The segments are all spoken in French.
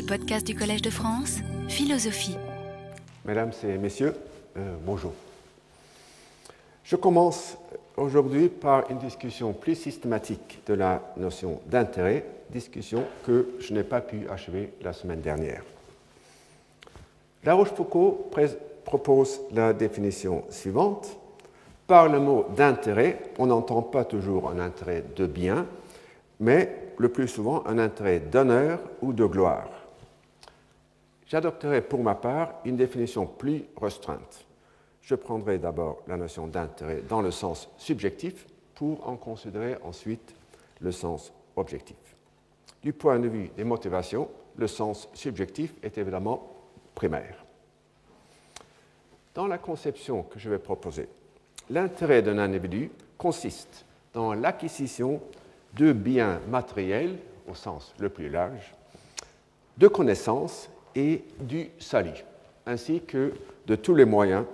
les podcasts du Collège de France, Philosophie. Mesdames et messieurs, euh, bonjour. Je commence aujourd'hui par une discussion plus systématique de la notion d'intérêt, discussion que je n'ai pas pu achever la semaine dernière. La Rochefoucauld propose la définition suivante. Par le mot d'intérêt, on n'entend pas toujours un intérêt de bien, mais le plus souvent un intérêt d'honneur ou de gloire. J'adopterai pour ma part une définition plus restreinte. Je prendrai d'abord la notion d'intérêt dans le sens subjectif pour en considérer ensuite le sens objectif. Du point de vue des motivations, le sens subjectif est évidemment primaire. Dans la conception que je vais proposer, l'intérêt d'un individu consiste dans l'acquisition de biens matériels au sens le plus large, de connaissances et du salut, ainsi que de tous les moyens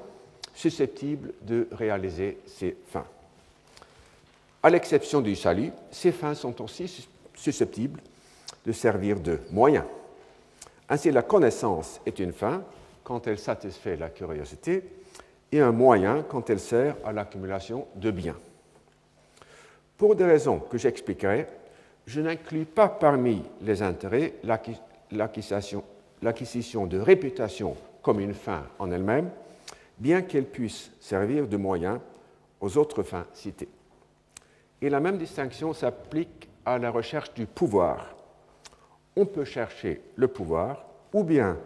susceptibles de réaliser ces fins. À l'exception du salut, ces fins sont aussi susceptibles de servir de moyens. Ainsi, la connaissance est une fin quand elle satisfait la curiosité et un moyen quand elle sert à l'accumulation de biens. Pour des raisons que j'expliquerai, je n'inclus pas parmi les intérêts l'acquisition de réputation comme une fin en elle-même, bien qu'elle puisse servir de moyen aux autres fins citées. Et la même distinction s'applique à la recherche du pouvoir. On peut chercher le pouvoir ou bien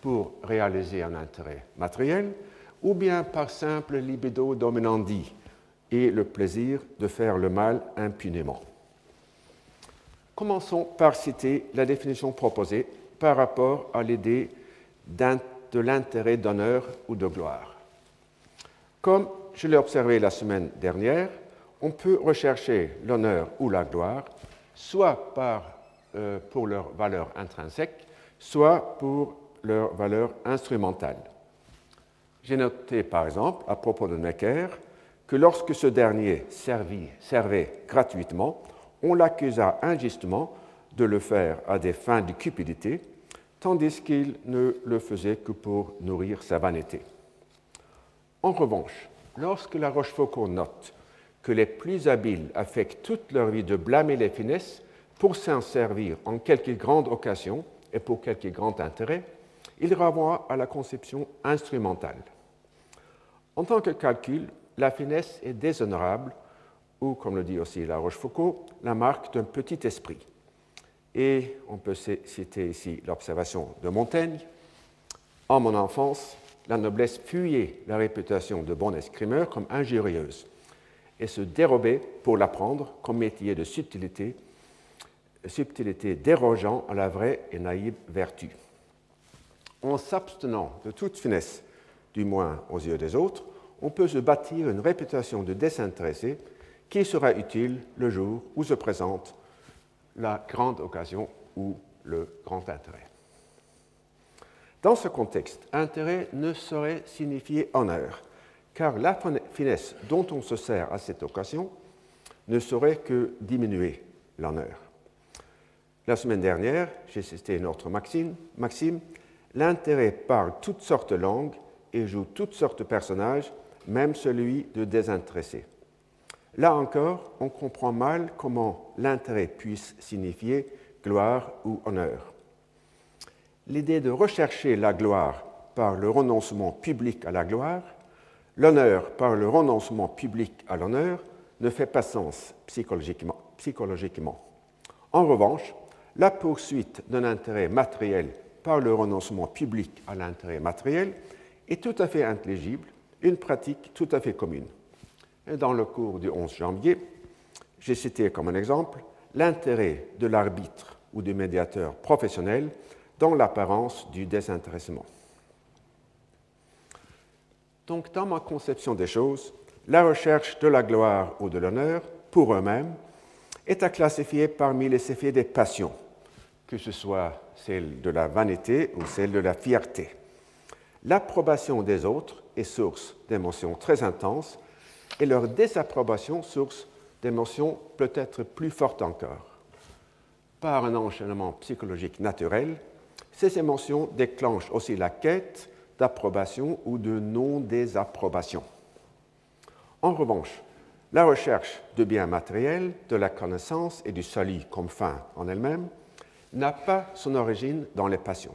pour réaliser un intérêt matériel, ou bien par simple libido dominandi, et le plaisir de faire le mal impunément. Commençons par citer la définition proposée par rapport à l'idée de l'intérêt d'honneur ou de gloire. Comme je l'ai observé la semaine dernière, on peut rechercher l'honneur ou la gloire soit euh, pour leur valeur intrinsèque, soit pour leur valeur instrumentale. J'ai noté par exemple à propos de Necker que lorsque ce dernier servait gratuitement, on l'accusa injustement de le faire à des fins de cupidité, tandis qu'il ne le faisait que pour nourrir sa vanité. En revanche, lorsque la Rochefoucauld note que les plus habiles affectent toute leur vie de blâmer les finesses pour s'en servir en quelque grande occasion et pour quelque grand intérêt, il renvoie à la conception instrumentale. En tant que calcul, la finesse est déshonorable, ou, comme le dit aussi la Rochefoucauld, la marque d'un petit esprit. Et on peut citer ici l'observation de Montaigne. En mon enfance, la noblesse fuyait la réputation de bon escrimeur comme injurieuse et se dérobait pour l'apprendre comme métier de subtilité, subtilité dérogeant à la vraie et naïve vertu. En s'abstenant de toute finesse, du moins aux yeux des autres, on peut se bâtir une réputation de désintéressé qui sera utile le jour où se présente la grande occasion ou le grand intérêt. Dans ce contexte, intérêt ne saurait signifier honneur, car la finesse dont on se sert à cette occasion ne saurait que diminuer l'honneur. La semaine dernière, j'ai cité notre maxime, maxime l'intérêt parle toutes sortes de langues et joue toutes sortes de personnages même celui de désintéressé. Là encore, on comprend mal comment l'intérêt puisse signifier gloire ou honneur. L'idée de rechercher la gloire par le renoncement public à la gloire, l'honneur par le renoncement public à l'honneur, ne fait pas sens psychologiquement. En revanche, la poursuite d'un intérêt matériel par le renoncement public à l'intérêt matériel est tout à fait intelligible une pratique tout à fait commune. Dans le cours du 11 janvier, j'ai cité comme un exemple l'intérêt de l'arbitre ou du médiateur professionnel dans l'apparence du désintéressement. Donc, dans ma conception des choses, la recherche de la gloire ou de l'honneur, pour eux-mêmes, est à classifier parmi les effets des passions, que ce soit celle de la vanité ou celle de la fierté. L'approbation des autres est source d'émotions très intenses et leur désapprobation source d'émotions peut-être plus fortes encore. Par un enchaînement psychologique naturel, ces émotions déclenchent aussi la quête d'approbation ou de non-désapprobation. En revanche, la recherche de biens matériels, de la connaissance et du salut comme fin en elle-même n'a pas son origine dans les passions.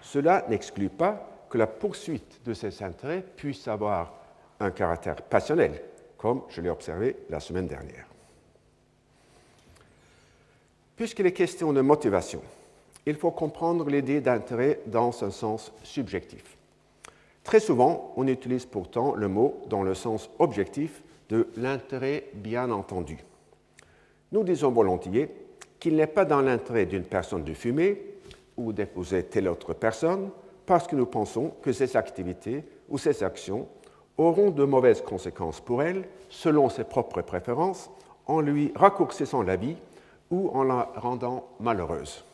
Cela n'exclut pas que la poursuite de ces intérêts puisse avoir un caractère passionnel, comme je l'ai observé la semaine dernière. Puisqu'il est question de motivation, il faut comprendre l'idée d'intérêt dans un sens subjectif. Très souvent, on utilise pourtant le mot dans le sens objectif de l'intérêt bien entendu. Nous disons volontiers qu'il n'est pas dans l'intérêt d'une personne de fumer ou d'épouser telle autre personne parce que nous pensons que ces activités ou ces actions auront de mauvaises conséquences pour elle selon ses propres préférences en lui raccourcissant la vie ou en la rendant malheureuse.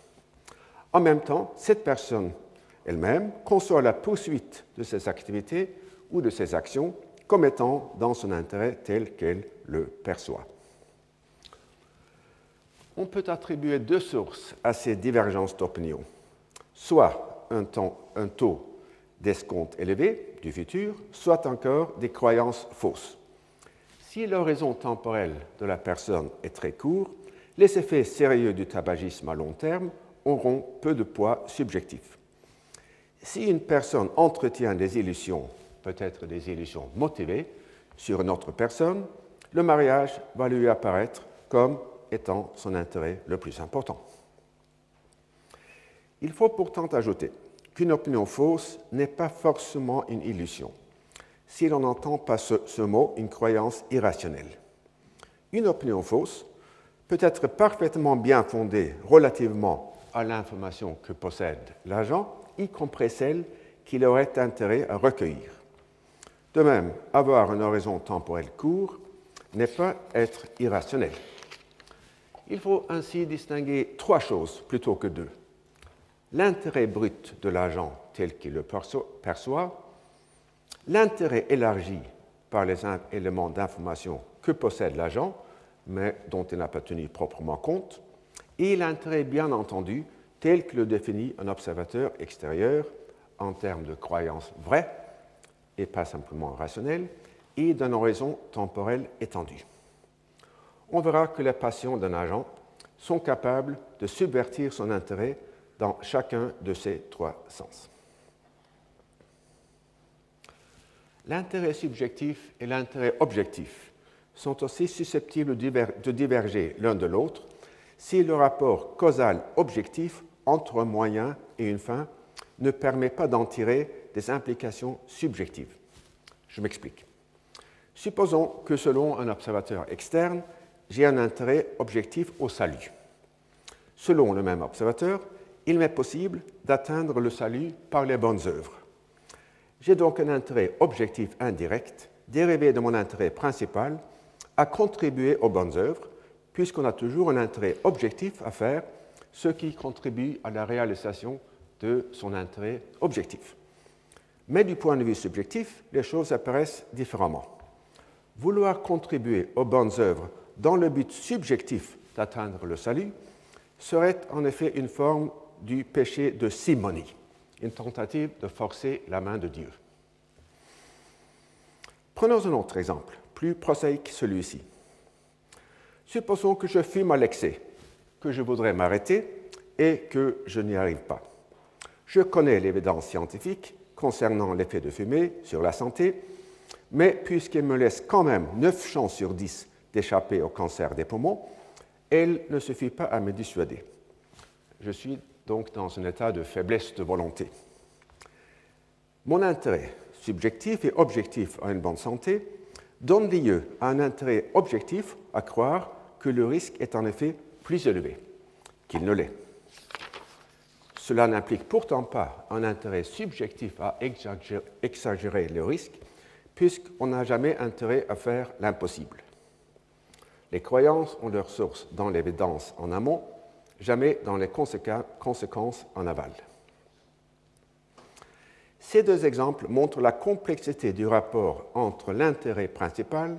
En même temps, cette personne elle-même conçoit la poursuite de ces activités ou de ces actions comme étant dans son intérêt tel qu'elle le perçoit. On peut attribuer deux sources à ces divergences d'opinion, soit un taux d'escompte élevé du futur, soit encore des croyances fausses. Si l'horizon temporel de la personne est très court, les effets sérieux du tabagisme à long terme auront peu de poids subjectif. Si une personne entretient des illusions peut-être des illusions motivées sur une autre personne, le mariage va lui apparaître comme étant son intérêt le plus important. Il faut pourtant ajouter qu'une opinion fausse n'est pas forcément une illusion, si l'on n'entend pas ce, ce, mot une croyance irrationnelle. Une opinion fausse peut être parfaitement bien fondée relativement à l'information que possède l'agent, y compris celle qu'il aurait intérêt à recueillir. De même, avoir un horizon temporel court n'est pas être irrationnel. Il faut ainsi distinguer trois choses plutôt que deux. L'intérêt brut de l'agent tel qu'il le perçoit, l'intérêt élargi par les éléments d'information que possède l'agent, mais dont il n'a pas tenu proprement compte, et l'intérêt bien entendu tel que le définit un observateur extérieur en termes de croyances vraies et pas simplement rationnel, et d'un horizon temporel étendu. On verra que les passions d'un agent sont capables de subvertir son intérêt dans chacun de ces trois sens. L'intérêt subjectif et l'intérêt objectif sont aussi susceptibles de diverger l'un de l'autre si le rapport causal objectif entre un moyen et une fin ne permet pas d'en tirer des implications subjectives. Je m'explique. Supposons que selon un observateur externe, j'ai un intérêt objectif au salut. Selon le même observateur, il m'est possible d'atteindre le salut par les bonnes œuvres. J'ai donc un intérêt objectif indirect, dérivé de mon intérêt principal, à contribuer aux bonnes œuvres, puisqu'on a toujours un intérêt objectif à faire, ce qui contribue à la réalisation de son intérêt objectif. Mais du point de vue subjectif, les choses apparaissent différemment. Vouloir contribuer aux bonnes œuvres dans le but subjectif d'atteindre le salut serait en effet une forme du péché de simonie, une tentative de forcer la main de Dieu. Prenons un autre exemple, plus prosaïque celui-ci. Supposons que je fume à l'excès, que je voudrais m'arrêter et que je n'y arrive pas. Je connais l'évidence scientifique concernant l'effet de fumée sur la santé, mais puisqu'elle me laisse quand même 9 chances sur 10 d'échapper au cancer des poumons, elle ne suffit pas à me dissuader. Je suis donc dans un état de faiblesse de volonté. Mon intérêt subjectif et objectif à une bonne santé donne lieu à un intérêt objectif à croire que le risque est en effet plus élevé qu'il ne l'est. Cela n'implique pourtant pas un intérêt subjectif à exagérer le risque, puisqu'on n'a jamais intérêt à faire l'impossible. Les croyances ont leur source dans l'évidence en amont, jamais dans les conséquences en aval. Ces deux exemples montrent la complexité du rapport entre l'intérêt principal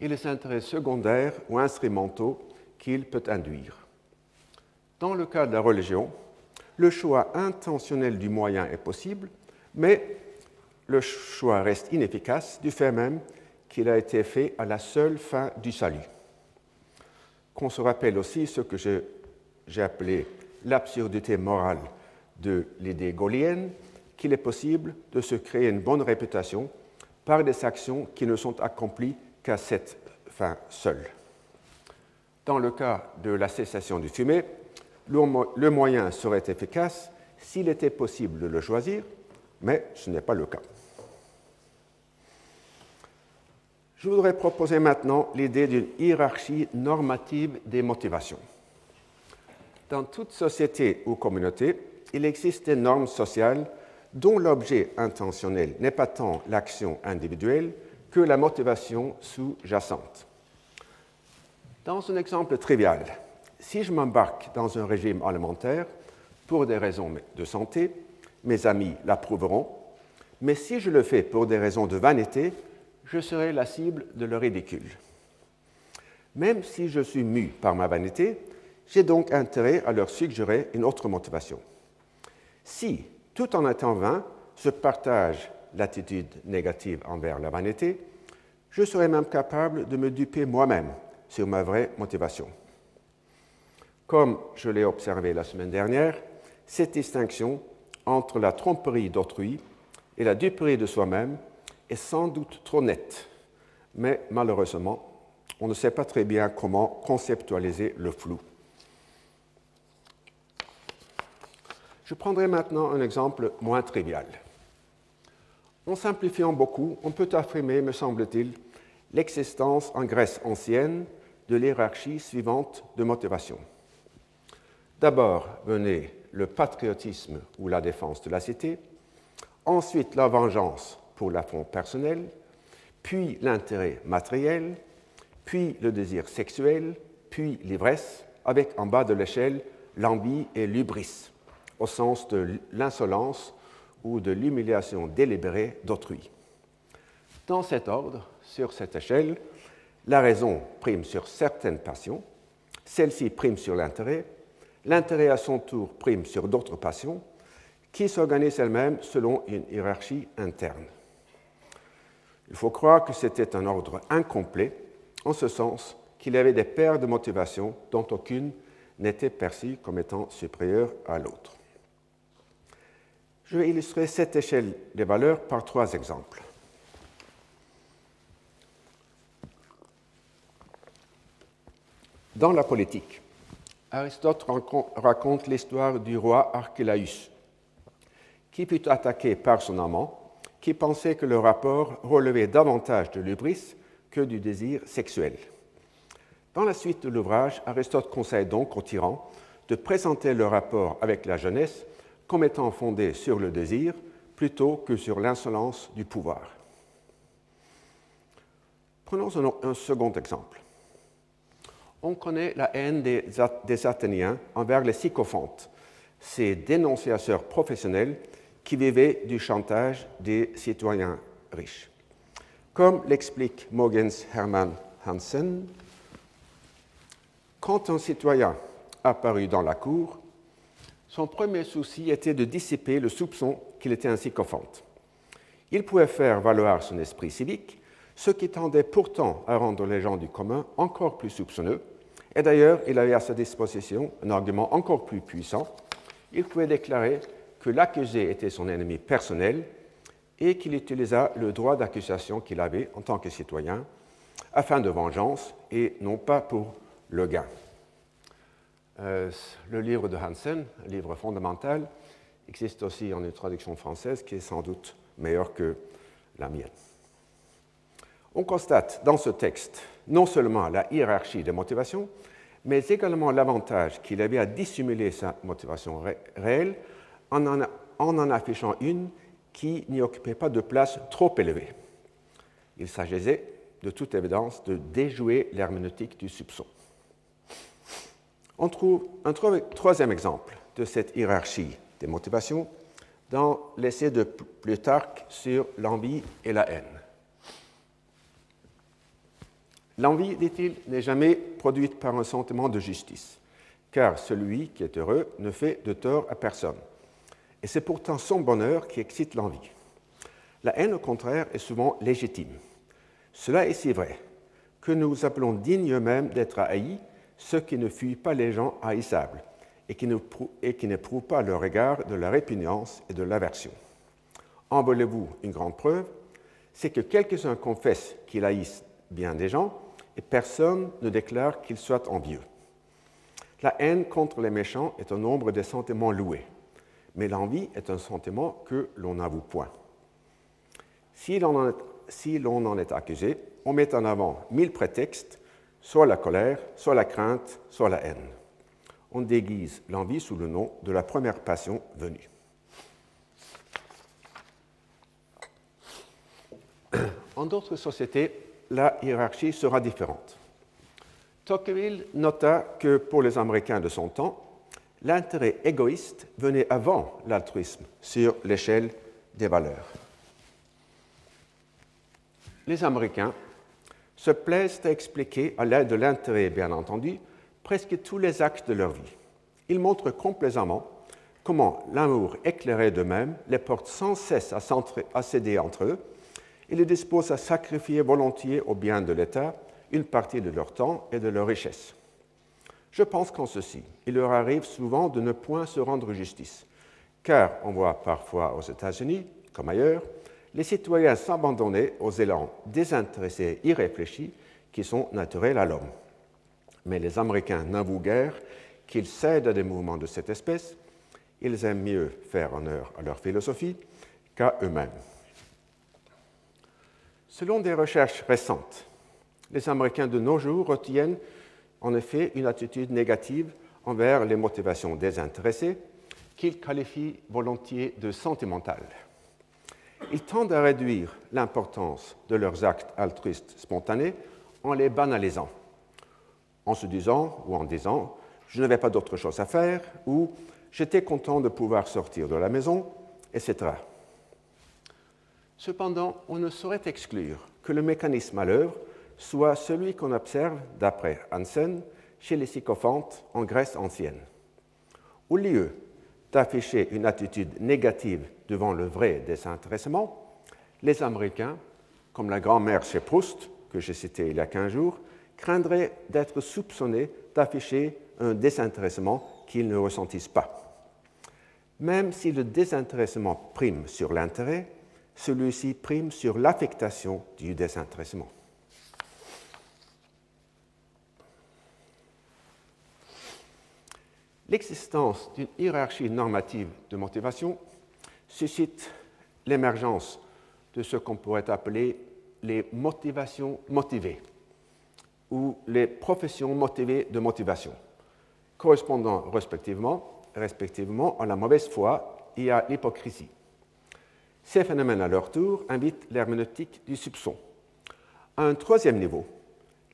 et les intérêts secondaires ou instrumentaux qu'il peut induire. Dans le cas de la religion, le choix intentionnel du moyen est possible, mais le choix reste inefficace du fait même qu'il a été fait à la seule fin du salut. Qu'on se rappelle aussi ce que j'ai appelé l'absurdité morale de l'idée gaulienne, qu'il est possible de se créer une bonne réputation par des actions qui ne sont accomplies qu'à cette fin seule. Dans le cas de la cessation du fumet, le moyen serait efficace s'il était possible de le choisir, mais ce n'est pas le cas. Je voudrais proposer maintenant l'idée d'une hiérarchie normative des motivations. Dans toute société ou communauté, il existe des normes sociales dont l'objet intentionnel n'est pas tant l'action individuelle que la motivation sous-jacente. Dans un exemple trivial, si je m'embarque dans un régime alimentaire pour des raisons de santé, mes amis l'approuveront, mais si je le fais pour des raisons de vanité, je serai la cible de leur ridicule. Même si je suis mu par ma vanité, j'ai donc intérêt à leur suggérer une autre motivation. Si, tout en étant vain, je partage l'attitude négative envers la vanité, je serai même capable de me duper moi-même sur ma vraie motivation. Comme je l'ai observé la semaine dernière, cette distinction entre la tromperie d'autrui et la duperie de soi-même est sans doute trop nette, mais malheureusement, on ne sait pas très bien comment conceptualiser le flou. Je prendrai maintenant un exemple moins trivial. En simplifiant beaucoup, on peut affirmer, me semble-t-il, l'existence en Grèce ancienne de l'hierarchie suivante de motivation. D'abord venait le patriotisme ou la défense de la cité, ensuite la vengeance pour l'affront personnel, puis l'intérêt matériel, puis le désir sexuel, puis l'ivresse, avec en bas de l'échelle l'envie et l'ubris, au sens de l'insolence ou de l'humiliation délibérée d'autrui. Dans cet ordre, sur cette échelle, la raison prime sur certaines passions, celle-ci prime sur l'intérêt, l'intérêt à son tour prime sur d'autres passions, qui s'organisent elles-mêmes selon une hiérarchie interne. Il faut croire que c'était un ordre incomplet, en ce sens qu'il y avait des paires de motivations dont aucune n'était perçue comme étant supérieure à l'autre. Je vais illustrer cette échelle des valeurs par trois exemples. Dans la politique, Aristote raconte l'histoire du roi Archélaïus, qui fut attaqué par son amant, qui pensait que le rapport relevait davantage de l'ubris que du désir sexuel. Dans la suite de l'ouvrage, Aristote conseille donc aux tyrans de présenter le rapport avec la jeunesse comme étant fondé sur le désir plutôt que sur l'insolence du pouvoir. Prenons un second exemple on connaît la haine des, Athéniens envers les sycophantes, ces dénonciateurs professionnels qui vivaient du chantage des citoyens riches. Comme l'explique Mogens Hermann Hansen, quand un citoyen apparut dans la cour, son premier souci était de dissiper le soupçon qu'il était un sycophante. Il pouvait faire valoir son esprit civique, ce qui tendait pourtant à rendre les gens du commun encore plus soupçonneux et d'ailleurs, il avait à sa disposition un argument encore plus puissant. Il pouvait déclarer que l'accusé était son ennemi personnel et qu'il utilisa le droit d'accusation qu'il avait en tant que citoyen afin de vengeance et non pas pour le gain. Euh, le livre de Hansen, un livre fondamental, existe aussi en une traduction française qui est sans doute meilleure que la mienne. On constate dans ce texte non seulement la hiérarchie des motivations, mais également l'avantage qu'il avait à dissimuler sa motivation réelle en en, en affichant une qui n'y occupait pas de place trop élevée. Il s'agissait, de toute évidence, de déjouer l'herméneutique du soupçon. On trouve un troisième exemple de cette hiérarchie des motivations dans l'essai de Plutarque sur l'envie et la haine. L'envie, dit-il, n'est jamais produite par un sentiment de justice, car celui qui est heureux ne fait de tort à personne. Et c'est pourtant son bonheur qui excite l'envie. La haine, au contraire, est souvent légitime. Cela est si vrai que nous appelons dignes même d'être haïs ceux qui ne fuient pas les gens haïssables et qui n'éprouvent pas leur égard de la répugnance et de l'aversion. En voulez-vous une grande preuve? C'est que quelques-uns confessent qu'ils haïssent bien des gens et personne ne déclare qu'ils soient envieux. La haine contre les méchants est un nombre des sentiments loués, mais l'envie est un sentiment que l'on n'avoue point. Si l'on en est accusé, on met en avant mille prétextes, soit la colère, soit la crainte, soit la haine. On déguise l'envie sous le nom de la première passion venue. En d'autres sociétés, la hiérarchie sera différente. Tocqueville nota que pour les Américains de son temps, l'intérêt égoïste venait avant l'altruisme sur l'échelle des valeurs. Les Américains se plaisent à expliquer, à l'aide de l'intérêt bien entendu, presque tous les actes de leur vie. Ils montrent complaisamment comment l'amour éclairé d'eux-mêmes les porte sans cesse à, céder entre eux et les dispose à sacrifier volontiers au bien de l'État une partie de leur temps et de leur richesse. Je pense qu'en ceci, il leur arrive souvent de ne point se rendre justice, car on voit parfois aux États-Unis, comme ailleurs, les citoyens s'abandonner aux élans désintéressés et irréfléchis qui sont naturels à l'homme. Mais les Américains n'avouent guère qu'ils cèdent à des mouvements de cette espèce, ils aiment mieux faire honneur à leur philosophie qu'à eux-mêmes. Selon des recherches récentes, les Américains de nos jours retiennent en effet une attitude négative envers les motivations désintéressées qu'ils qualifient volontiers de sentimentales. Ils tendent à réduire l'importance de leurs actes altruistes spontanés en les banalisant, en se disant ou en disant je n'avais pas d'autre chose à faire ou j'étais content de pouvoir sortir de la maison, etc. Cependant, on ne saurait exclure que le mécanisme à l'œuvre soit celui qu'on observe, d'après Hansen, chez les sycophantes en Grèce ancienne. Au lieu d'afficher une attitude négative devant le vrai désintéressement, les Américains, comme la grand-mère chez Proust, que j'ai cité il y a 15 jours, craindraient d'être soupçonnés d'afficher un désintéressement qu'ils ne ressentissent pas. Même si le désintéressement prime sur l'intérêt, celui-ci prime sur l'affectation du désintéressement. L'existence d'une hiérarchie normative de motivation suscite l'émergence de ce qu'on pourrait appeler les motivations motivées ou les professions motivées de motivation, correspondant respectivement, respectivement à la mauvaise foi et à l'hypocrisie. Ces phénomènes, à leur tour, invitent l'herméneutique du soupçon. À un troisième niveau,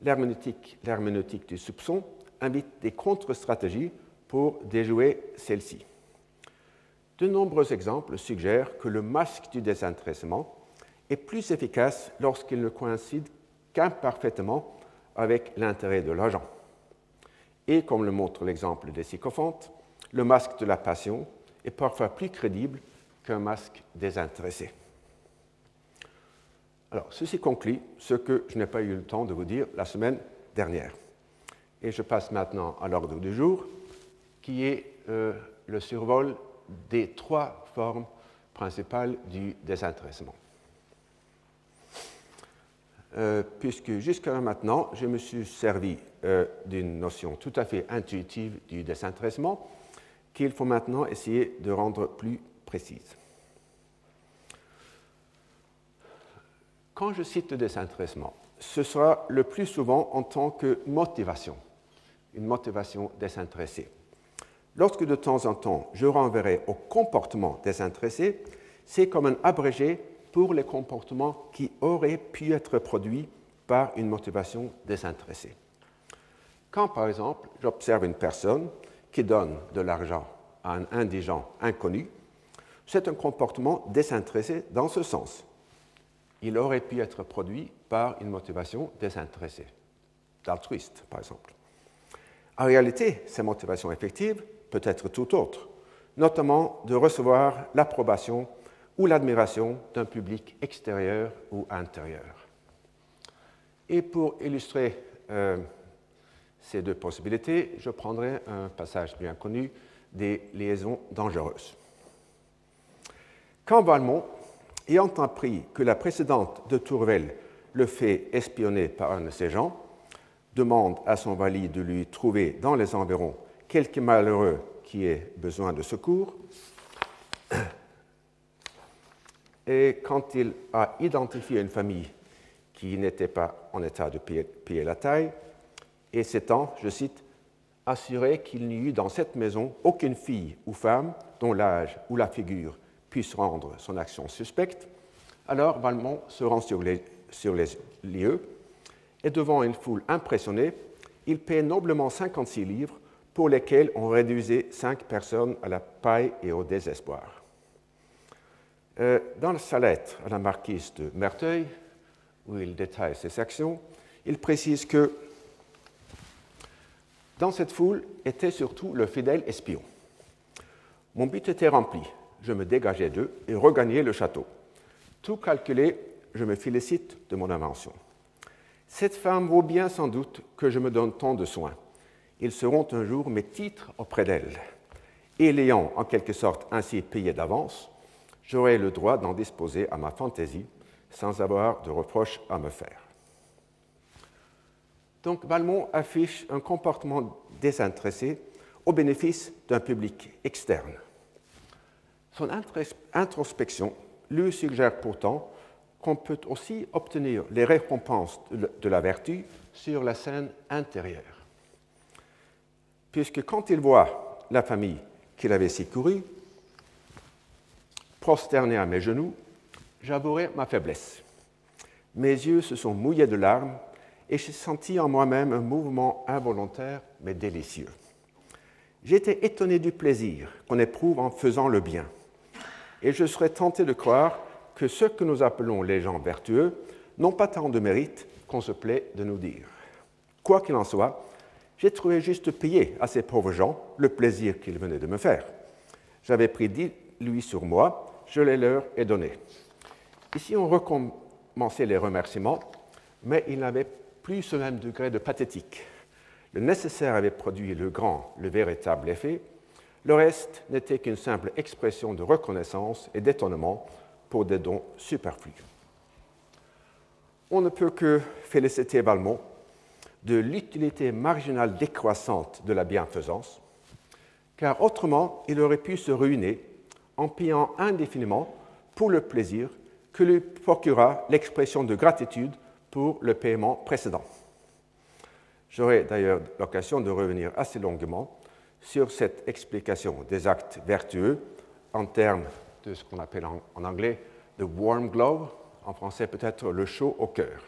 l'herméneutique du soupçon invite des contre-stratégies pour déjouer celle-ci. De nombreux exemples suggèrent que le masque du désintéressement est plus efficace lorsqu'il ne coïncide qu'imparfaitement avec l'intérêt de l'agent. Et comme le montre l'exemple des sycophantes, le masque de la passion est parfois plus crédible qu'un masque désintéressé. Alors, ceci conclut ce que je n'ai pas eu le temps de vous dire la semaine dernière. Et je passe maintenant à l'ordre du jour, qui est euh, le survol des trois formes principales du désintéressement. Euh, puisque jusqu'à maintenant, je me suis servi euh, d'une notion tout à fait intuitive du désintéressement, qu'il faut maintenant essayer de rendre plus précise. Quand je cite le désintéressement, ce sera le plus souvent en tant que motivation, une motivation désintéressée. Lorsque de temps en temps je renverrai au comportement désintéressé, c'est comme un abrégé pour les comportements qui auraient pu être produits par une motivation désintéressée. Quand, par exemple, j'observe une personne qui donne de l'argent à un indigent inconnu, c'est un comportement désintéressé dans ce sens. Il aurait pu être produit par une motivation désintéressée, d'altruiste, par exemple. En réalité, ses motivations effectives peut être tout autre, notamment de recevoir l'approbation ou l'admiration d'un public extérieur ou intérieur. Et pour illustrer euh, ces deux possibilités, je prendrai un passage bien connu des liaisons dangereuses. Quand Valmont, ayant appris que la précédente de Tourvel le fait espionner par un de ses gens, demande à son valide de lui trouver dans les environs quelque malheureux qui ait besoin de secours. Et quand il a identifié une famille qui n'était pas en état de payer la taille, et s'étant, je cite, assuré qu'il n'y eut dans cette maison aucune fille ou femme dont l'âge ou la figure puisse rendre son action suspecte, alors Valmont se rend sur les, sur les lieux et devant une foule impressionnée, il paie noblement 56 livres pour lesquels on réduisait cinq personnes à la paille et au désespoir. Euh, dans sa lettre à la marquise de Merteuil, où il détaille ses actions, il précise que dans cette foule était surtout le fidèle espion. Mon but était rempli. Je me dégageais d'eux et regagnais le château. Tout calculé, je me félicite de mon invention. Cette femme vaut bien sans doute que je me donne tant de soins ils seront un jour mes titres auprès d'elle. Et l'ayant en quelque sorte ainsi payé d'avance, j'aurai le droit d'en disposer à ma fantaisie sans avoir de reproches à me faire. Donc Valmont affiche un comportement désintéressé au bénéfice d'un public externe. Son introspection lui suggère pourtant qu'on peut aussi obtenir les récompenses de la vertu sur la scène intérieure puisque quand il voit la famille qu'il avait secourue, prosternée à mes genoux, j'avouerai ma faiblesse. Mes yeux se sont mouillés de larmes et j'ai senti en moi-même un mouvement involontaire mais délicieux. J'étais étonné du plaisir qu'on éprouve en faisant le bien. Et je serais tenté de croire que ceux que nous appelons les gens vertueux n'ont pas tant de mérite qu'on se plaît de nous dire. Quoi qu'il en soit, j'ai trouvé juste payer à ces pauvres gens le plaisir qu'ils venaient de me faire. J'avais pris dix louis sur moi, je les leur ai donnés. Ici, on recommençait les remerciements, mais il n'avait plus ce même degré de pathétique. Le nécessaire avait produit le grand, le véritable effet. Le reste n'était qu'une simple expression de reconnaissance et d'étonnement pour des dons superflus. On ne peut que féliciter Valmont de l'utilité marginale décroissante de la bienfaisance, car autrement il aurait pu se ruiner en payant indéfiniment pour le plaisir que lui procura l'expression de gratitude pour le paiement précédent. J'aurai d'ailleurs l'occasion de revenir assez longuement sur cette explication des actes vertueux en termes de ce qu'on appelle en, anglais the warm glow, en français peut-être le chaud au cœur.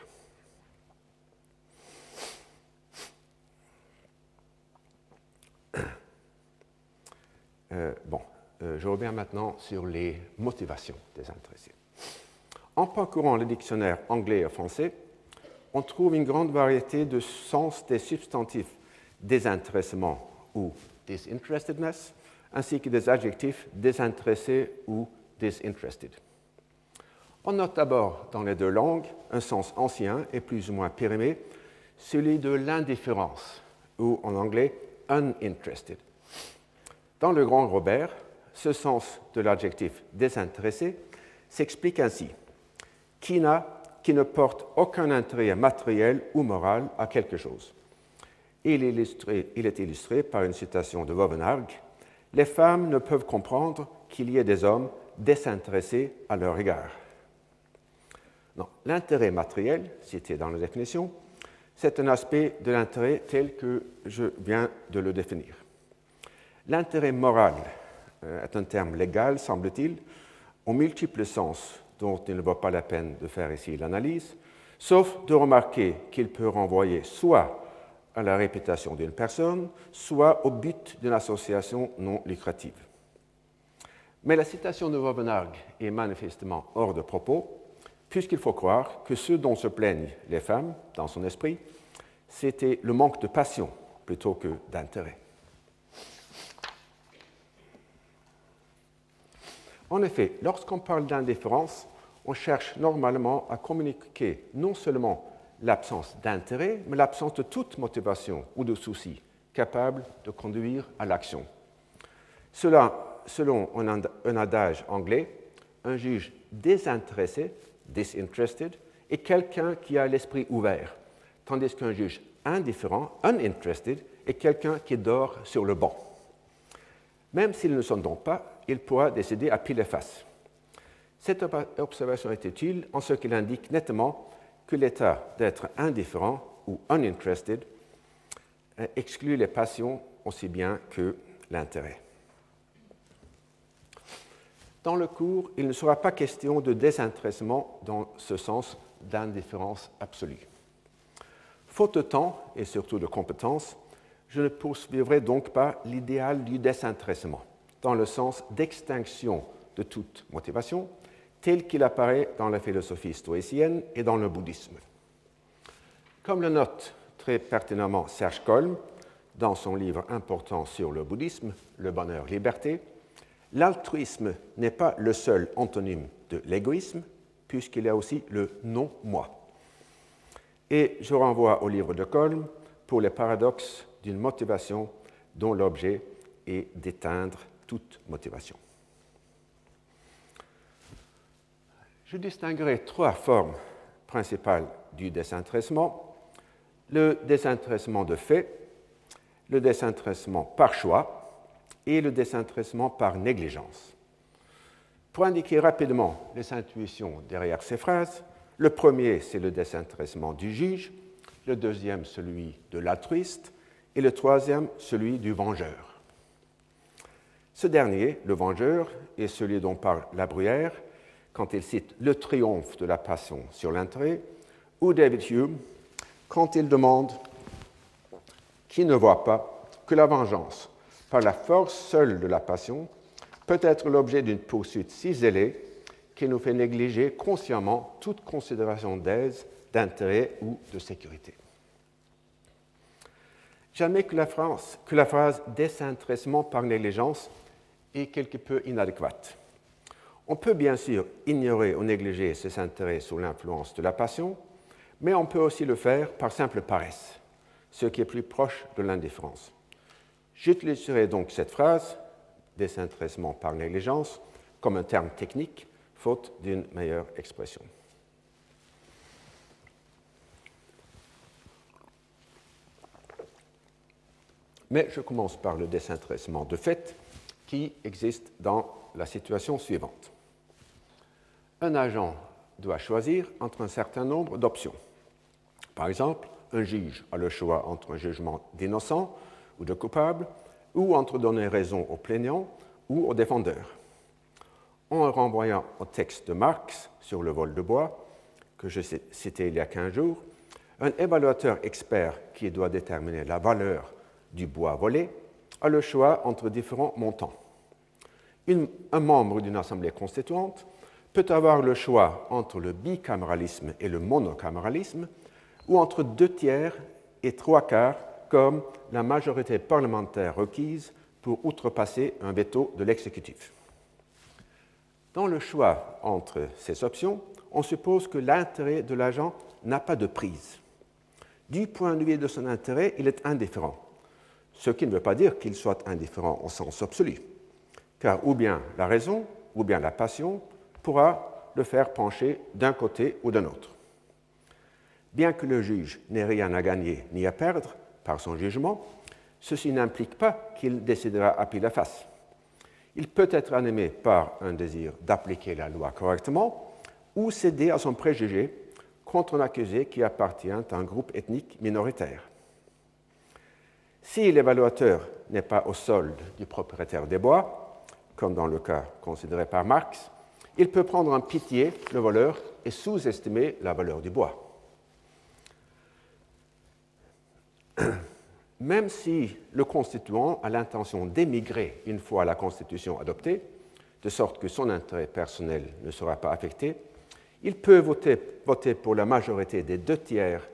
Euh, bon, euh, je reviens maintenant sur les motivations des intéressés. En parcourant le dictionnaire anglais et français, on trouve une grande variété de sens des substantifs désintéressement ou disinterestedness, ainsi que des adjectifs désintéressés ou disinterested. On note d'abord dans les deux langues un sens ancien et plus ou moins périmé, celui de l'indifférence, ou en anglais uninterested. Dans le grand Robert, ce sens de l'adjectif désintéressé s'explique ainsi qui, qui ne porte aucun intérêt matériel ou moral à quelque chose. Il, est illustré par une citation de Vauvenargues Les femmes ne peuvent comprendre qu'il y ait des hommes désintéressés à leur égard. L'intérêt matériel, cité dans la définition, c'est un aspect de l'intérêt tel que je viens de le définir. L'intérêt moral euh, est un terme légal, semble-t-il, aux multiples sens dont il ne vaut pas la peine de faire ici l'analyse, sauf de remarquer qu'il peut renvoyer soit à la réputation d'une personne, soit au but d'une association non lucrative. Mais la citation de Vauvenargues est manifestement hors de propos, puisqu'il faut croire que ce dont se plaignent les femmes, dans son esprit, c'était le manque de passion plutôt que d'intérêt. En effet, lorsqu'on parle d'indifférence, on cherche normalement à communiquer non seulement l'absence d'intérêt, mais l'absence de toute motivation ou de souci capable de conduire à l'action. Cela, selon un adage anglais, un juge désintéressé, disinterested, est quelqu'un qui a l'esprit ouvert, tandis qu'un juge indifférent, uninterested, est quelqu'un qui dort sur le banc. Même s'ils ne sont donc pas, il pourra décider à pile et face. Cette observation est utile en ce qu'elle indique nettement que l'état d'être indifférent ou uninterested euh, exclut les passions aussi bien que l'intérêt. Dans le cours, il ne sera pas question de désintéressement dans ce sens d'indifférence absolue. Faute de temps et surtout de compétences, je ne poursuivrai donc pas l'idéal du désintéressement, dans le sens d'extinction de toute motivation, tel qu'il apparaît dans la philosophie stoïcienne et dans le bouddhisme. Comme le note très pertinemment Serge Kolm dans son livre important sur le bouddhisme, Le bonheur-liberté, l'altruisme n'est pas le seul antonyme de l'égoïsme, puisqu'il y a aussi le non-moi. Et je renvoie au livre de Kolm pour les paradoxes d'une motivation dont l'objet est d'éteindre toute motivation. Je distinguerai trois formes principales du désintéressement. Le désintéressement de fait, le désintéressement par choix et le désintéressement par négligence. Pour indiquer rapidement les intuitions derrière ces phrases, le premier, c'est le désintéressement du juge, le deuxième, celui de l'altruiste, et le troisième, celui du vengeur. Ce dernier, le vengeur, est celui dont parle la Bruyère quand il cite le triomphe de la passion sur l'intérêt, ou David Hume quand il demande qui ne voit pas que la vengeance, par la force seule de la passion, peut être l'objet d'une poursuite si zélée qu'il nous fait négliger consciemment toute considération d'aise, d'intérêt ou de sécurité. Jamais que que la phrase désintéressement par négligence est quelque peu inadéquate. On peut bien sûr ignorer ou négliger ses intérêts sous l'influence de la passion, mais on peut aussi le faire par simple paresse, ce qui est plus proche de l'indifférence. J'utiliserai donc cette phrase, désintéressement par négligence, comme un terme technique, faute d'une meilleure expression. Mais je commence par le désintéressement de fait qui existe dans la situation suivante un agent doit choisir entre un certain nombre d'options. Par exemple, un juge a le choix entre un jugement d'innocent ou de coupable, ou entre donner raison au plaignant ou au défendeur. En renvoyant au texte de Marx sur le vol de bois, que je citais il y a 15 jours, un évaluateur expert qui doit déterminer la valeur du bois volé a le choix entre différents montants. Un membre d'une assemblée constituante peut avoir le choix entre le bicaméralisme et le monocaméralisme, ou entre deux tiers et trois quarts, comme la majorité parlementaire requise pour outrepasser un veto de l'exécutif. Dans le choix entre ces options, on suppose que l'intérêt de l'agent n'a pas de prise. Du point de vue de son intérêt, il est indifférent, ce qui ne veut pas dire qu'il soit indifférent au sens absolu, car ou bien la raison, ou bien la passion, pourra le faire pencher d'un côté ou d'un autre. Bien que le juge n'ait rien à gagner ni à perdre par son jugement, ceci n'implique pas qu'il décidera à pile face. Il peut être animé par un désir d'appliquer la loi correctement ou céder à son préjugé contre un accusé qui appartient à un groupe ethnique minoritaire. Si l'évaluateur n'est pas au solde du propriétaire des bois, comme dans le cas considéré par Marx, il peut prendre en pitié le voleur et sous-estimer la valeur du bois. Même si le constituant a l'intention d'émigrer une fois la Constitution adoptée, de sorte que son intérêt personnel ne sera pas affecté, il peut voter, voter pour la majorité des deux tiers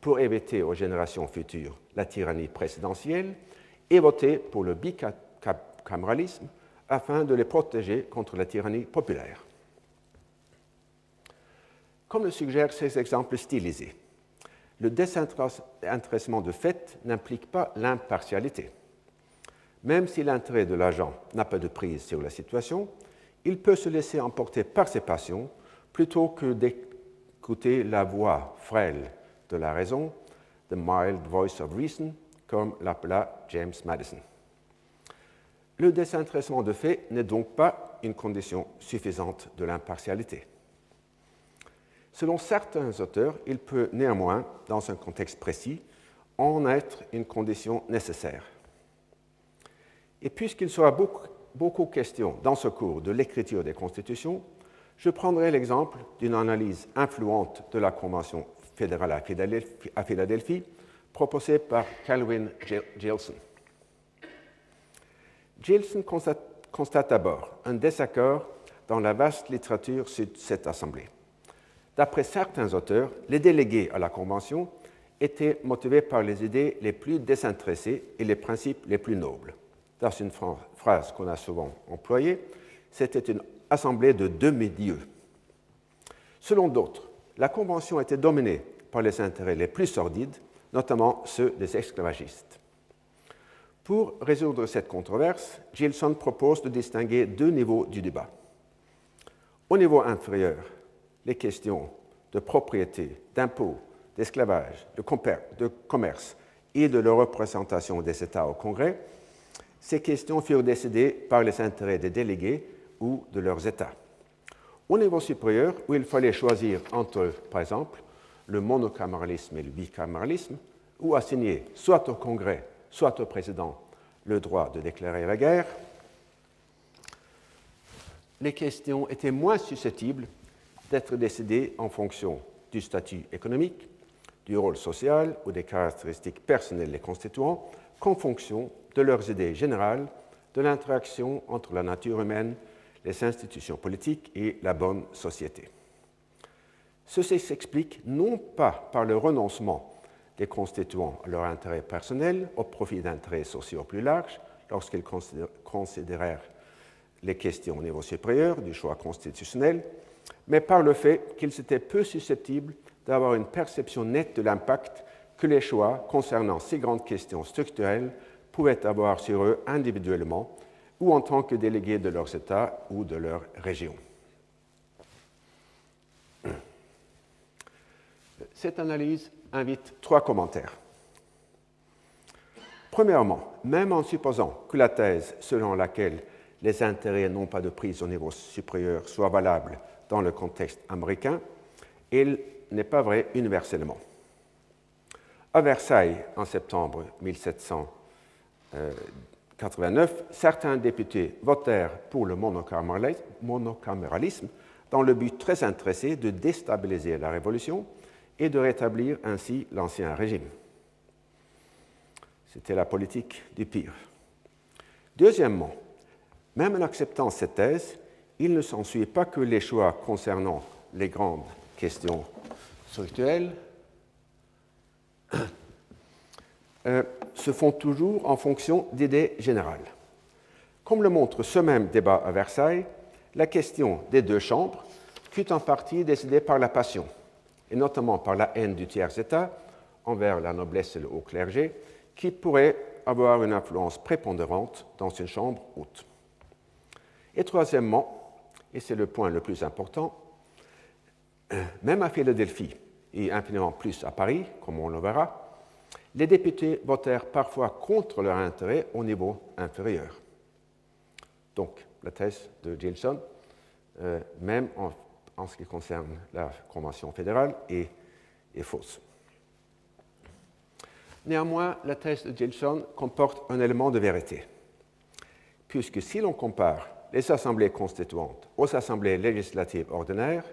pour éviter aux générations futures la tyrannie présidentielle et voter pour le bicaméralisme afin de les protéger contre la tyrannie populaire. Comme le suggèrent ces exemples stylisés, le désintéressement de fait n'implique pas l'impartialité. Même si l'intérêt de l'agent n'a pas de prise sur la situation, il peut se laisser emporter par ses passions plutôt que d'écouter la voix frêle de la raison, the mild voice of reason, comme l'appela James Madison. Le désintéressement de fait n'est donc pas une condition suffisante de l'impartialité. Selon certains auteurs, il peut néanmoins, dans un contexte précis, en être une condition nécessaire. Et puisqu'il sera beaucoup, beaucoup, question dans ce cours de l'écriture des constitutions, je prendrai l'exemple d'une analyse influente de la Convention fédérale à Philadelphie, proposée par Calvin Gilson. Gilson constate, d'abord un désaccord dans la vaste littérature sur cette Assemblée. D'après certains auteurs, les délégués à la Convention étaient motivés par les idées les plus désintéressées et les principes les plus nobles. Dans une phrase qu'on a souvent employée, c'était une assemblée de demi-dieux. Selon d'autres, la Convention était dominée par les intérêts les plus sordides, notamment ceux des esclavagistes. Pour résoudre cette controverse, Gilson propose de distinguer deux niveaux du débat. Au niveau inférieur, les questions de propriété, d'impôt, d'esclavage, de, commerce et de leur représentation des États au Congrès, ces questions furent décidées par les intérêts des délégués ou de leurs États. Au niveau supérieur, où il fallait choisir entre, par exemple, le monocaméralisme et le bicaméralisme, ou assigner soit au Congrès, soit au président le droit de déclarer la guerre, les questions étaient moins susceptibles d'être décidées en fonction du statut économique, du rôle social ou des caractéristiques personnelles des constituants qu'en fonction de leurs idées générales de l'interaction entre la nature humaine, les institutions politiques et la bonne société. Ceci s'explique non pas par le renoncement des constituants à leur intérêt personnel au profit d'intérêts sociaux plus larges lorsqu'ils considérèrent les questions au niveau supérieur du choix constitutionnel, mais par le fait qu'ils étaient peu susceptibles d'avoir une perception nette de l'impact que les choix concernant ces grandes questions structurelles pouvaient avoir sur eux individuellement ou en tant que délégués de leurs États ou de leur région. Cette analyse invite trois commentaires. Premièrement, même en supposant que la thèse selon laquelle les intérêts n'ont pas de prise au niveau supérieur soit valable dans le contexte américain, il n'est pas vrai universellement. À Versailles, en septembre 1789, certains députés votèrent pour le monocaméralisme dans le but très intéressé de déstabiliser la Révolution et de rétablir ainsi l'ancien régime. C'était la politique du pire. Deuxièmement, même en acceptant cette thèse, il ne s'ensuit pas que les choix concernant les grandes questions structurelles euh, se font toujours en fonction d'idées générales. Comme le montre ce même débat à Versailles, la question des deux chambres fut en partie décidée par la passion, et notamment par la haine du tiers-État envers la noblesse et le haut clergé, qui pourrait avoir une influence prépondérante dans une chambre haute. Et troisièmement, et c'est le point le plus important, même à Philadelphie et infiniment plus à Paris, comme on le verra, les députés votèrent parfois contre leur intérêt au niveau inférieur. Donc, la thèse de Gilson, euh, même en, ce qui concerne la Convention fédérale, est, est, fausse. Néanmoins, la thèse de Gilson comporte un élément de vérité, puisque si l'on compare les assemblées constituantes aux assemblées législatives ordinaires,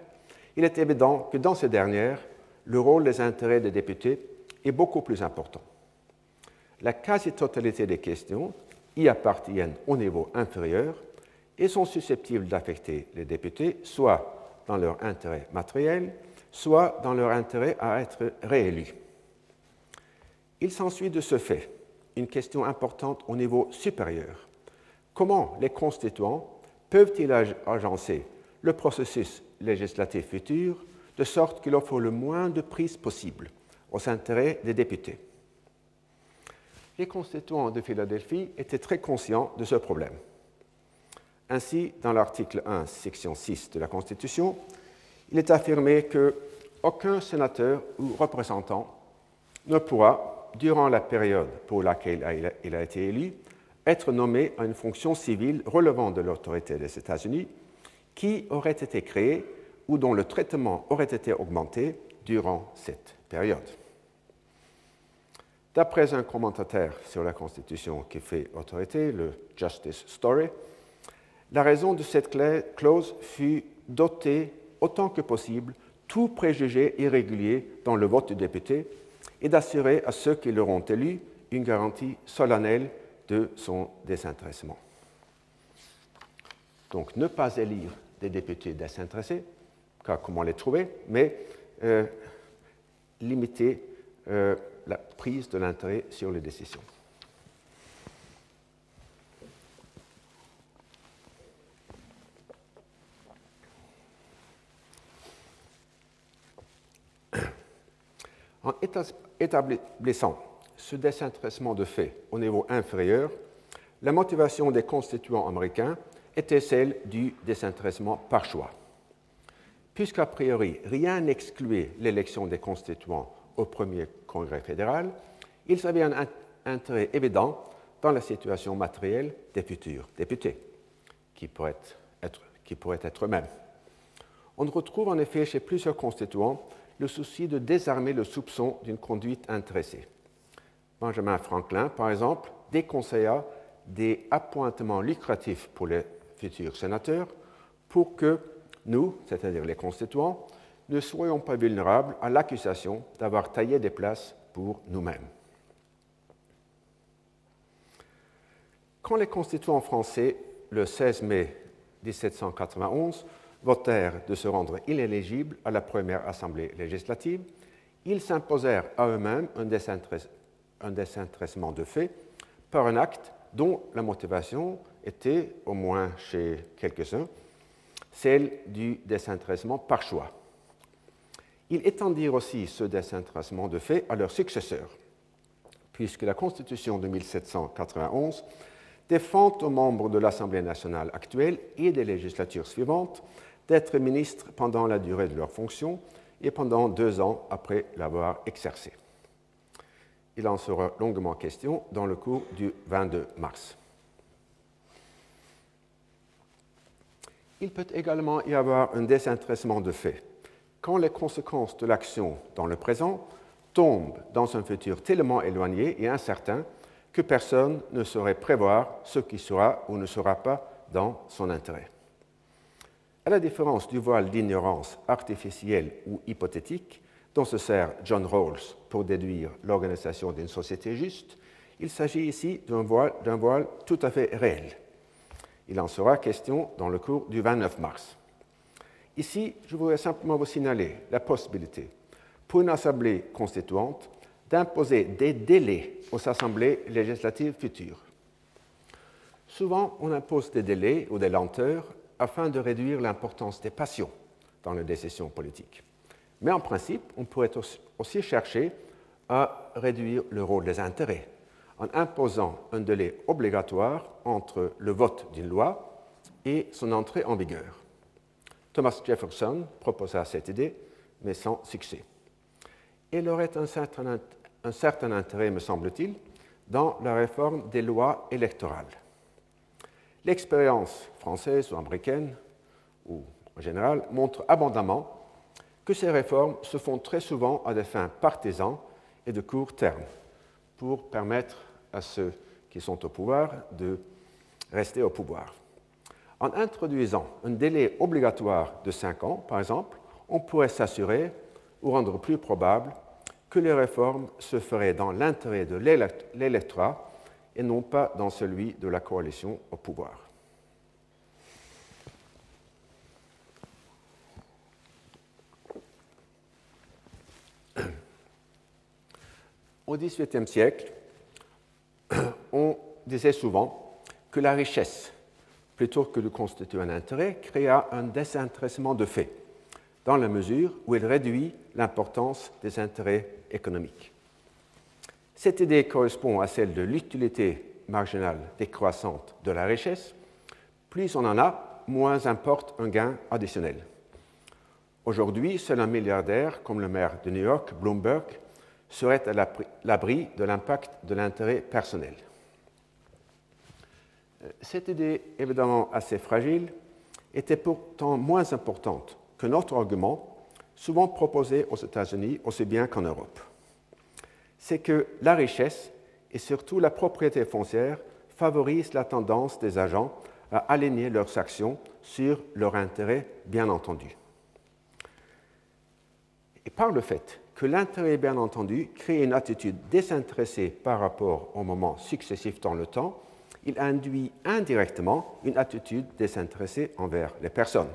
il est évident que dans ces dernières, le rôle des intérêts des députés est beaucoup plus important. La quasi-totalité des questions y appartiennent au niveau inférieur et sont susceptibles d'affecter les députés soit dans leur intérêt matériel, soit dans leur intérêt à être réélus. Il s'ensuit de ce fait une question importante au niveau supérieur. Comment les constituants peuvent-ils agencer le processus législatif futur de sorte qu'il offre le moins de prise possible aux intérêts des députés? Les constituants de Philadelphie étaient très conscients de ce problème. Ainsi, dans l'article 1, section 6 de la Constitution, il est affirmé que aucun sénateur ou représentant ne pourra, durant la période pour laquelle il a été élu, être nommé à une fonction civile relevant de l'autorité des États-Unis qui aurait été créée ou dont le traitement aurait été augmenté durant cette période. D'après un commentateur sur la Constitution qui fait autorité, le Justice Story, la raison de cette clause fut d'ôter autant que possible tout préjugé irrégulier dans le vote du député et d'assurer à ceux qui l'auront élu une garantie solennelle de son désintéressement. Donc, ne pas élire des députés désintéressés, car comment les trouver, mais euh, limiter euh, la prise de l'intérêt sur les décisions. En établissant ce désintéressement de fait au niveau inférieur, la motivation des constituants américains était celle du désintéressement par choix. Puisqu'a priori rien n'excluait l'élection des constituants au premier congrès fédéral, ils avaient un intérêt évident dans la situation matérielle des futurs députés, qui pourraient être, qui pourraient être eux-mêmes. On retrouve en effet chez plusieurs constituants le souci de désarmer le soupçon d'une conduite intéressée. Benjamin Franklin, par exemple, déconseilla des appointements lucratifs pour les futurs sénateurs pour que nous, c'est-à-dire les constituants, ne soyons pas vulnérables à l'accusation d'avoir taillé des places pour nous-mêmes. Quand les constituants français, le 16 mai 1791, votèrent de se rendre inéligibles à la première assemblée législative, ils s'imposèrent à eux-mêmes un, désintéressement de fait par un acte dont la motivation était, au moins chez quelques-uns, celle du désintéressement par choix. Ils étendirent aussi ce désintéressement de fait à leurs successeurs, puisque la Constitution de 1791 défend aux membres de l'Assemblée nationale actuelle et des législatures suivantes d'être ministres pendant la durée de leur fonction et pendant deux ans après l'avoir exercé. Il en sera longuement question dans le cours du 22 mars. Il peut également y avoir un désintéressement de fait quand les conséquences de l'action dans le présent tombent dans un futur tellement éloigné et incertain que personne ne saurait prévoir ce qui sera ou ne sera pas dans son intérêt. À la différence du voile d'ignorance artificielle ou hypothétique dont se sert John Rawls pour déduire l'organisation d'une société juste, il s'agit ici d'un voile, voile, tout à fait réel. Il en sera question dans le cours du 29 mars. Ici, je voudrais simplement vous signaler la possibilité pour une assemblée constituante d'imposer des délais aux assemblées législatives futures. Souvent, on impose des délais ou des lenteurs afin de réduire l'importance des passions dans les décisions politiques. Mais en principe, on pourrait aussi chercher à réduire le rôle des intérêts en imposant un délai obligatoire entre le vote d'une loi et son entrée en vigueur. Thomas Jefferson proposa cette idée, mais sans succès. Il aurait un certain, intérêt, me semble-t-il, dans la réforme des lois électorales. L'expérience française ou américaine, ou en général, montre abondamment que ces réformes se font très souvent à des fins partisanes et de court terme, pour permettre à ceux qui sont au pouvoir de rester au pouvoir. En introduisant un délai obligatoire de cinq ans, par exemple, on pourrait s'assurer ou rendre plus probable que les réformes se feraient dans l'intérêt de l'électorat et non pas dans celui de la coalition au pouvoir. Au XVIIIe siècle, on disait souvent que la richesse, plutôt que de constituer un intérêt, créa un désintéressement de fait, dans la mesure où elle réduit l'importance des intérêts économiques. Cette idée correspond à celle de l'utilité marginale décroissante de la richesse. Plus on en a, moins importe un gain additionnel. Aujourd'hui, seul un milliardaire comme le maire de New York, Bloomberg, serait à l'abri de l'impact de l'intérêt personnel. Cette idée, évidemment assez fragile, était pourtant moins importante que notre argument, souvent proposé aux États-Unis aussi bien qu'en Europe. C'est que la richesse et surtout la propriété foncière favorisent la tendance des agents à aligner leurs actions sur leur intérêt, bien entendu. Et par le fait que l'intérêt, bien entendu, crée une attitude désintéressée par rapport au moment successif dans le temps, il induit indirectement une attitude désintéressée envers les personnes.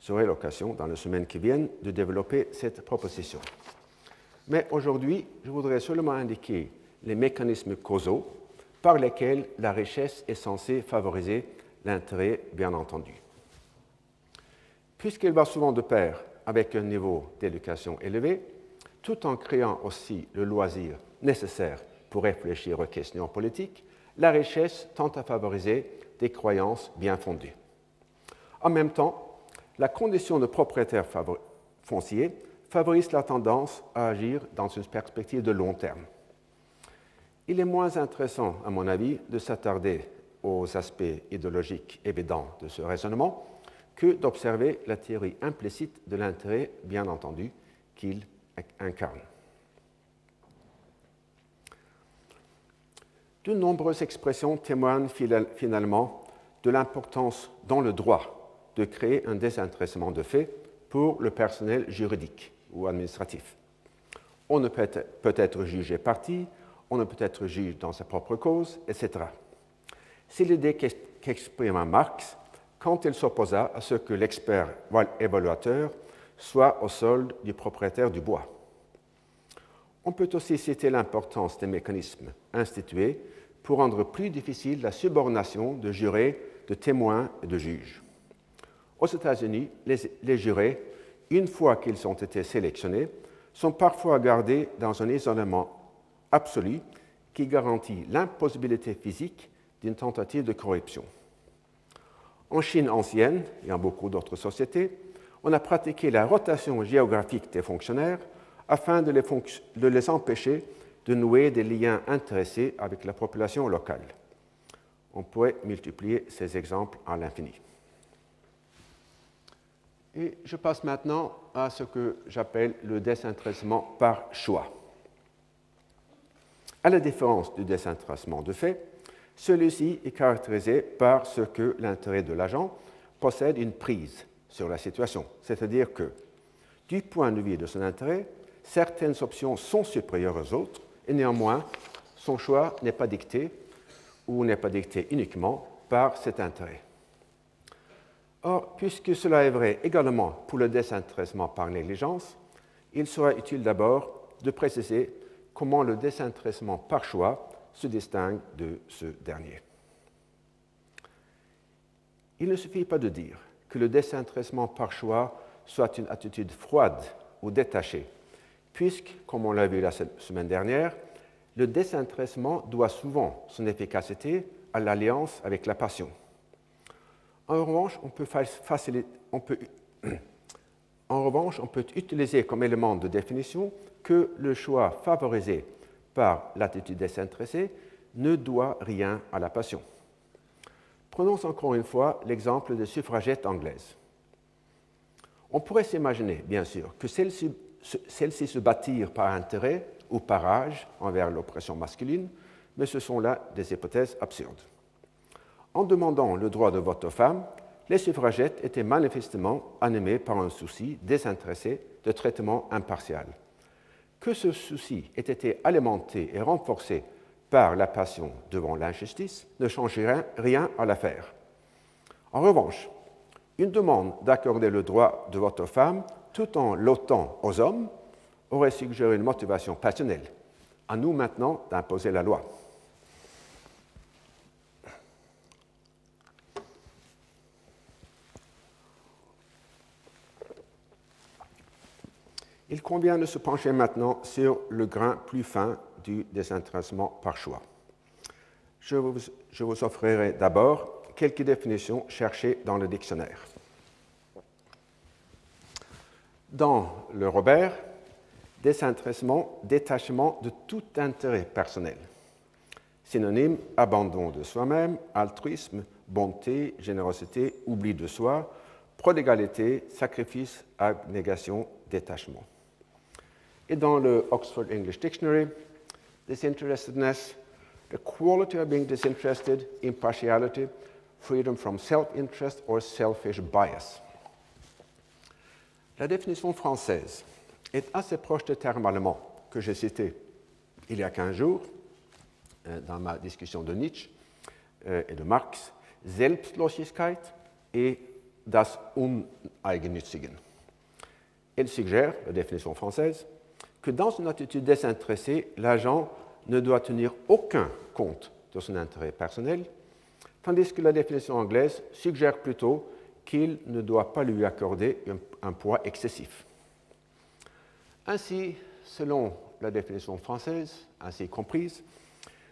J'aurai l'occasion, dans les semaines qui viennent, de développer cette proposition. Mais aujourd'hui, je voudrais seulement indiquer les mécanismes causaux par lesquels la richesse est censée favoriser l'intérêt, bien entendu. Puisqu'elle va souvent de pair avec un niveau d'éducation élevé, tout en créant aussi le loisir nécessaire pour réfléchir aux questions politiques, la richesse tente à favoriser des croyances bien fondées. En même temps, la condition de propriétaire foncier favorise la tendance à agir dans une perspective de long terme. Il est moins intéressant, à mon avis, de s'attarder aux aspects idéologiques évidents de ce raisonnement que d'observer la théorie implicite de l'intérêt, bien entendu, qu'il incarne. De nombreuses expressions témoignent finalement de l'importance dans le droit de créer un désintéressement de fait pour le personnel juridique ou administratif. On ne peut être jugé parti, on ne peut être juge dans sa propre cause, etc. C'est l'idée qu'exprima Marx quand il s'opposa à ce que l'expert évaluateur soit au solde du propriétaire du bois. On peut aussi citer l'importance des mécanismes institués pour rendre plus difficile la subordination de jurés, de témoins et de juges. Aux États-Unis, les, jurés, une fois qu'ils ont été sélectionnés, sont parfois gardés dans un isolement absolu qui garantit l'impossibilité physique d'une tentative de corruption. En Chine ancienne et en beaucoup d'autres sociétés, on a pratiqué la rotation géographique des fonctionnaires afin de les, de les empêcher de nouer des liens intéressés avec la population locale. On pourrait multiplier ces exemples à l'infini. Et je passe maintenant à ce que j'appelle le désintéressement par choix. À la différence du désintéressement de fait, celui-ci est caractérisé par ce que l'intérêt de l'agent possède une prise sur la situation, c'est-à-dire que, du point de vue de son intérêt, certaines options sont supérieures aux autres et néanmoins, son choix n'est pas dicté ou n'est pas dicté uniquement par cet intérêt. Or, puisque cela est vrai également pour le désintéressement par négligence, il sera utile d'abord de préciser comment le désintéressement par choix se distingue de ce dernier. Il ne suffit pas de dire que le désintéressement par choix soit une attitude froide ou détachée, puisque, comme on l'a vu la semaine dernière, le désintéressement doit souvent son efficacité à l'alliance avec la passion. En revanche, on peut, utiliser comme élément de définition que le choix favorisé par l'attitude désintéressée ne doit rien à la passion. Prenons encore une fois l'exemple des suffragettes anglaises. On pourrait s'imaginer, bien sûr, que celles-ci se bâtirent par intérêt ou par âge envers l'oppression masculine, mais ce sont là des hypothèses absurdes. En demandant le droit de vote aux femmes, les suffragettes étaient manifestement animées par un souci désintéressé de traitement impartial. Que ce souci ait été alimenté et renforcé par la passion devant l'injustice ne changerait rien à l'affaire. En revanche, une demande d'accorder le droit de vote aux femmes tout en l'OTAN aux hommes aurait suggéré une motivation passionnelle, À nous maintenant d'imposer la loi. Il convient de se pencher maintenant sur le grain plus fin du désintéressement par choix. Je vous, offrirai d'abord quelques définitions cherchées dans le dictionnaire. Dans le Robert, désintéressement, détachement de tout intérêt personnel. Synonyme abandon de soi-même, altruisme, bonté, générosité, oubli de soi, prodigalité, sacrifice, abnégation, détachement. Et dans le Oxford English Dictionary, disinterestedness, the quality of being disinterested, impartiality, freedom from self-interest or selfish bias. La définition française est assez proche des termes allemands que j'ai cités il y a 15 jours euh, dans ma discussion de Nietzsche euh, et de Marx, Selbstlosigkeit et das Uneigennützigen. Elle suggère, la définition française, que dans une attitude désintéressée, l'agent ne doit tenir aucun compte de son intérêt personnel, tandis que la définition anglaise suggère plutôt qu'il ne doit pas lui accorder un, un, poids excessif. Ainsi, selon la définition française, ainsi comprise,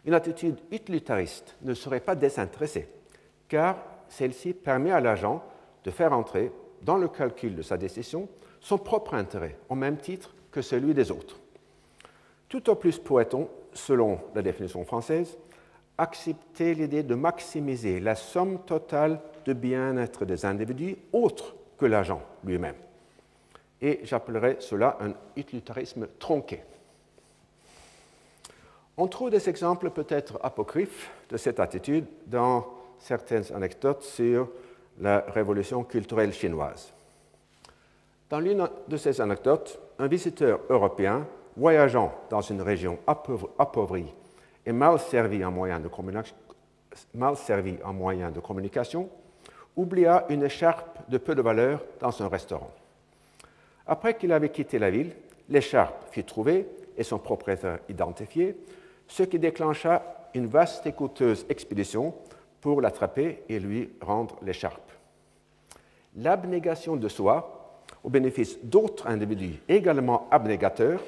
une attitude utilitariste ne serait pas désintéressée, car celle-ci permet à l'agent de faire entrer dans le calcul de sa décision son propre intérêt, au même titre que celui des autres. Tout au plus pourrait-on, selon la définition française, accepter l'idée de maximiser la somme totale de bien-être des individus autres que l'agent lui-même. Et j'appellerais cela un utilitarisme tronqué. On trouve des exemples peut-être apocryphes de cette attitude dans certaines anecdotes sur la révolution culturelle chinoise. Dans l'une de ces anecdotes, un visiteur européen voyageant dans une région appauvrie et mal servie en moyens de, mal servi en moyens de communication oublia une écharpe de peu de valeur dans un restaurant. Après qu'il avait quitté la ville, l'écharpe fut trouvée et son propriétaire identifié, ce qui déclencha une vaste et coûteuse expédition pour l'attraper et lui rendre l'écharpe. L'abnégation de soi au bénéfice d'autres individus également abnégateurs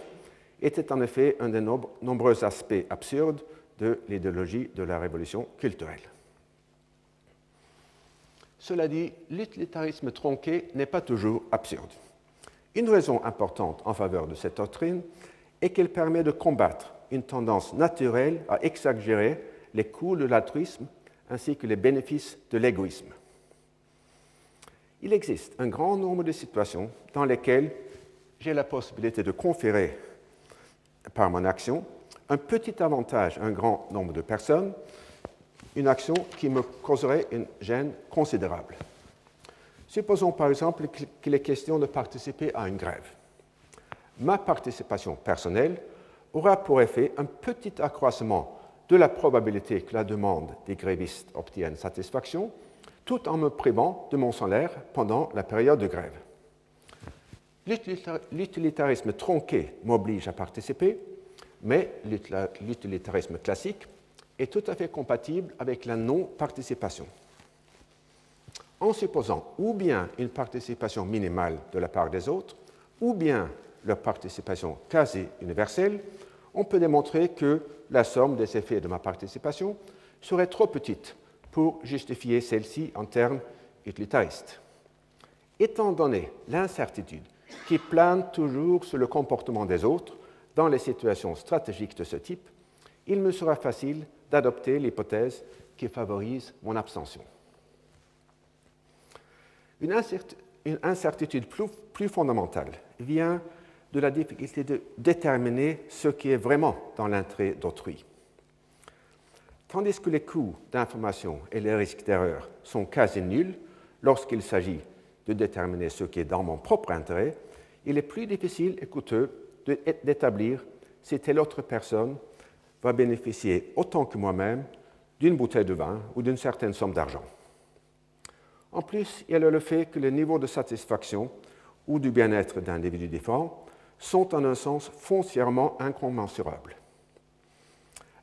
était en effet un des nombreux aspects absurdes de l'idéologie de la révolution culturelle. Cela dit, l'utilitarisme tronqué n'est pas toujours absurde. Une raison importante en faveur de cette doctrine est qu'elle permet de combattre une tendance naturelle à exagérer les coûts de l'altruisme ainsi que les bénéfices de l'égoïsme il existe un grand nombre de situations dans lesquelles j'ai la possibilité de conférer par mon action un petit avantage à un grand nombre de personnes, une action qui me causerait une gêne considérable. Supposons par exemple qu'il est question de participer à une grève. Ma participation personnelle aura pour effet un petit accroissement de la probabilité que la demande des grévistes obtienne satisfaction tout en me privant de mon salaire pendant la période de grève. L'utilitarisme tronqué m'oblige à participer, mais l'utilitarisme classique est tout à fait compatible avec la non-participation. En supposant ou bien une participation minimale de la part des autres, ou bien leur participation quasi universelle, on peut démontrer que la somme des effets de ma participation serait trop petite pour justifier celle-ci en termes utilitaristes. Étant donné l'incertitude qui plane toujours sur le comportement des autres dans les situations stratégiques de ce type, il me sera facile d'adopter l'hypothèse qui favorise mon abstention. Une, incertitude plus, fondamentale vient de la difficulté de déterminer ce qui est vraiment dans l'intérêt d'autrui. Tandis que les coûts d'information et les risques d'erreur sont quasi nuls lorsqu'il s'agit de déterminer ce qui est dans mon propre intérêt, il est plus difficile et coûteux d'établir si telle autre personne va bénéficier autant que moi-même d'une bouteille de vin ou d'une certaine somme d'argent. En plus, il y a le fait que les niveaux de satisfaction ou du bien-être d'individus différents sont en un sens foncièrement incommensurables.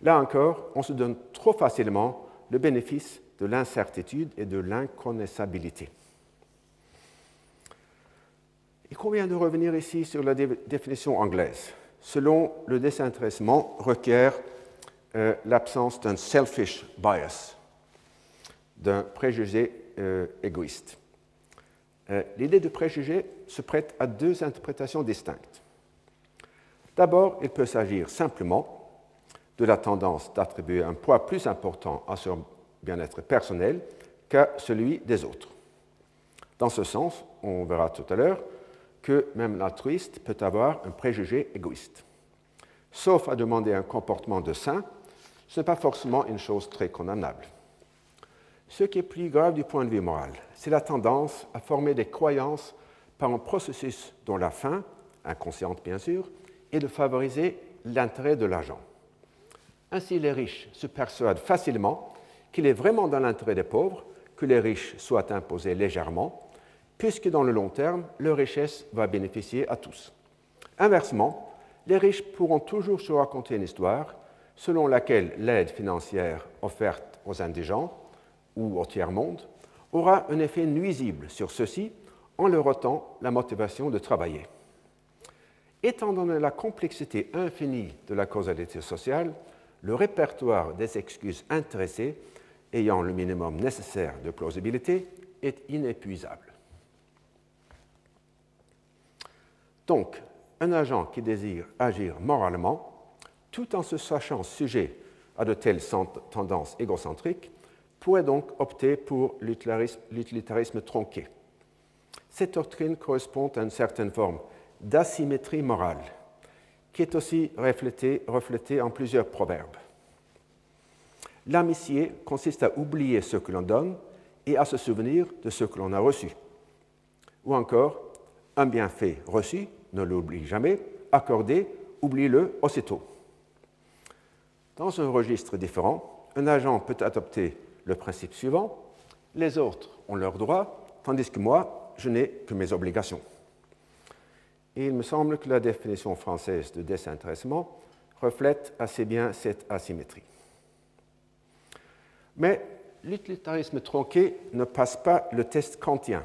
Là encore, on se donne trop facilement le bénéfice de l'incertitude et de l'inconnaissabilité. Il convient de revenir ici sur la définition anglaise. Selon le désintéressement requiert euh, l'absence d'un selfish bias, d'un préjugé euh, égoïste. Euh, l'idée de préjugé se prête à deux interprétations distinctes. D'abord, il peut s'agir simplement de la tendance d'attribuer un poids plus important à son bien-être personnel qu'à celui des autres. Dans ce sens, on verra tout à l'heure que même l'altruiste peut avoir un préjugé égoïste. Sauf à demander un comportement de saint, ce n'est pas forcément une chose très condamnable. Ce qui est plus grave du point de vue moral, c'est la tendance à former des croyances par un processus dont la fin, inconsciente bien sûr, est de favoriser l'intérêt de l'argent. Ainsi, les riches se persuadent facilement qu'il est vraiment dans l'intérêt des pauvres que les riches soient imposés légèrement, puisque dans le long terme, leur richesse va bénéficier à tous. Inversement, les riches pourront toujours se raconter une histoire selon laquelle l'aide financière offerte aux indigents ou au tiers-monde aura un effet nuisible sur ceux-ci en leur ôtant la motivation de travailler. Étant donné la complexité infinie de la causalité sociale, le répertoire des excuses intéressées ayant le minimum nécessaire de plausibilité est inépuisable. Donc, un agent qui désire agir moralement, tout en se sachant sujet à de telles tendances égocentriques, pourrait donc opter pour l'utilitarisme tronqué. Cette doctrine correspond à une certaine forme d'asymétrie morale qui est aussi reflété, en plusieurs proverbes. L'amitié consiste à oublier ce que l'on donne et à se souvenir de ce que l'on a reçu. Ou encore, un bienfait reçu, ne l'oublie jamais, accordé, oublie-le aussitôt. Dans un registre différent, un agent peut adopter le principe suivant, les autres ont leurs droits, tandis que moi, je n'ai que mes obligations. Et il me semble que la définition française de désintéressement reflète assez bien cette asymétrie. Mais l'utilitarisme tronqué ne passe pas le test kantien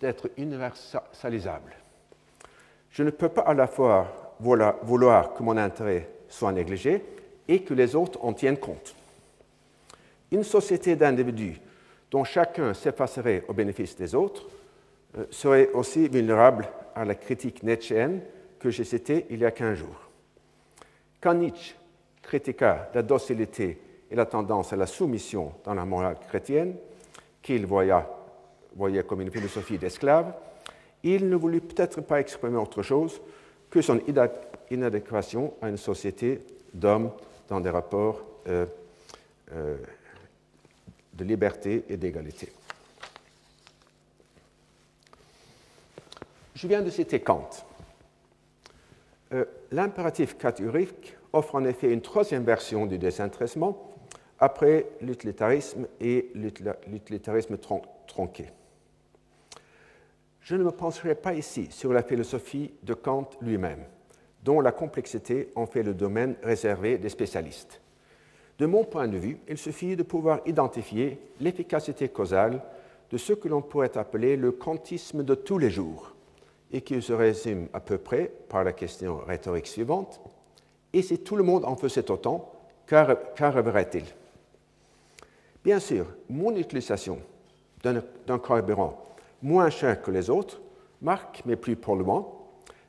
d'être universalisable. Je ne peux pas à la fois vouloir que mon intérêt soit négligé et que les autres en tiennent compte. Une société d'individus dont chacun s'effacerait au bénéfice des autres serait aussi vulnérable à la critique nietzschéenne que j'ai citée il y a 15 jours. Quand Nietzsche critiqua la docilité et la tendance à la soumission dans la morale chrétienne, qu'il voyait, voyait comme une philosophie d'esclave, il ne voulut peut-être pas exprimer autre chose que son inadéquation à une société d'hommes dans des rapports euh, euh, de liberté et d'égalité. Je viens de citer Kant. Euh, l'impératif catégorique offre en effet une troisième version du désintéressement après l'utilitarisme et l'utilitarisme tronqué. Je ne me pencherai pas ici sur la philosophie de Kant lui-même, dont la complexité en fait le domaine réservé des spécialistes. De mon point de vue, il suffit de pouvoir identifier l'efficacité causale de ce que l'on pourrait appeler le kantisme de tous les jours, et qui se résume à peu près par la question rhétorique suivante Et si tout le monde en faisait autant, qu'arriverait-il Bien sûr, mon utilisation d'un carburant moins cher que les autres, marque mais plus polluant,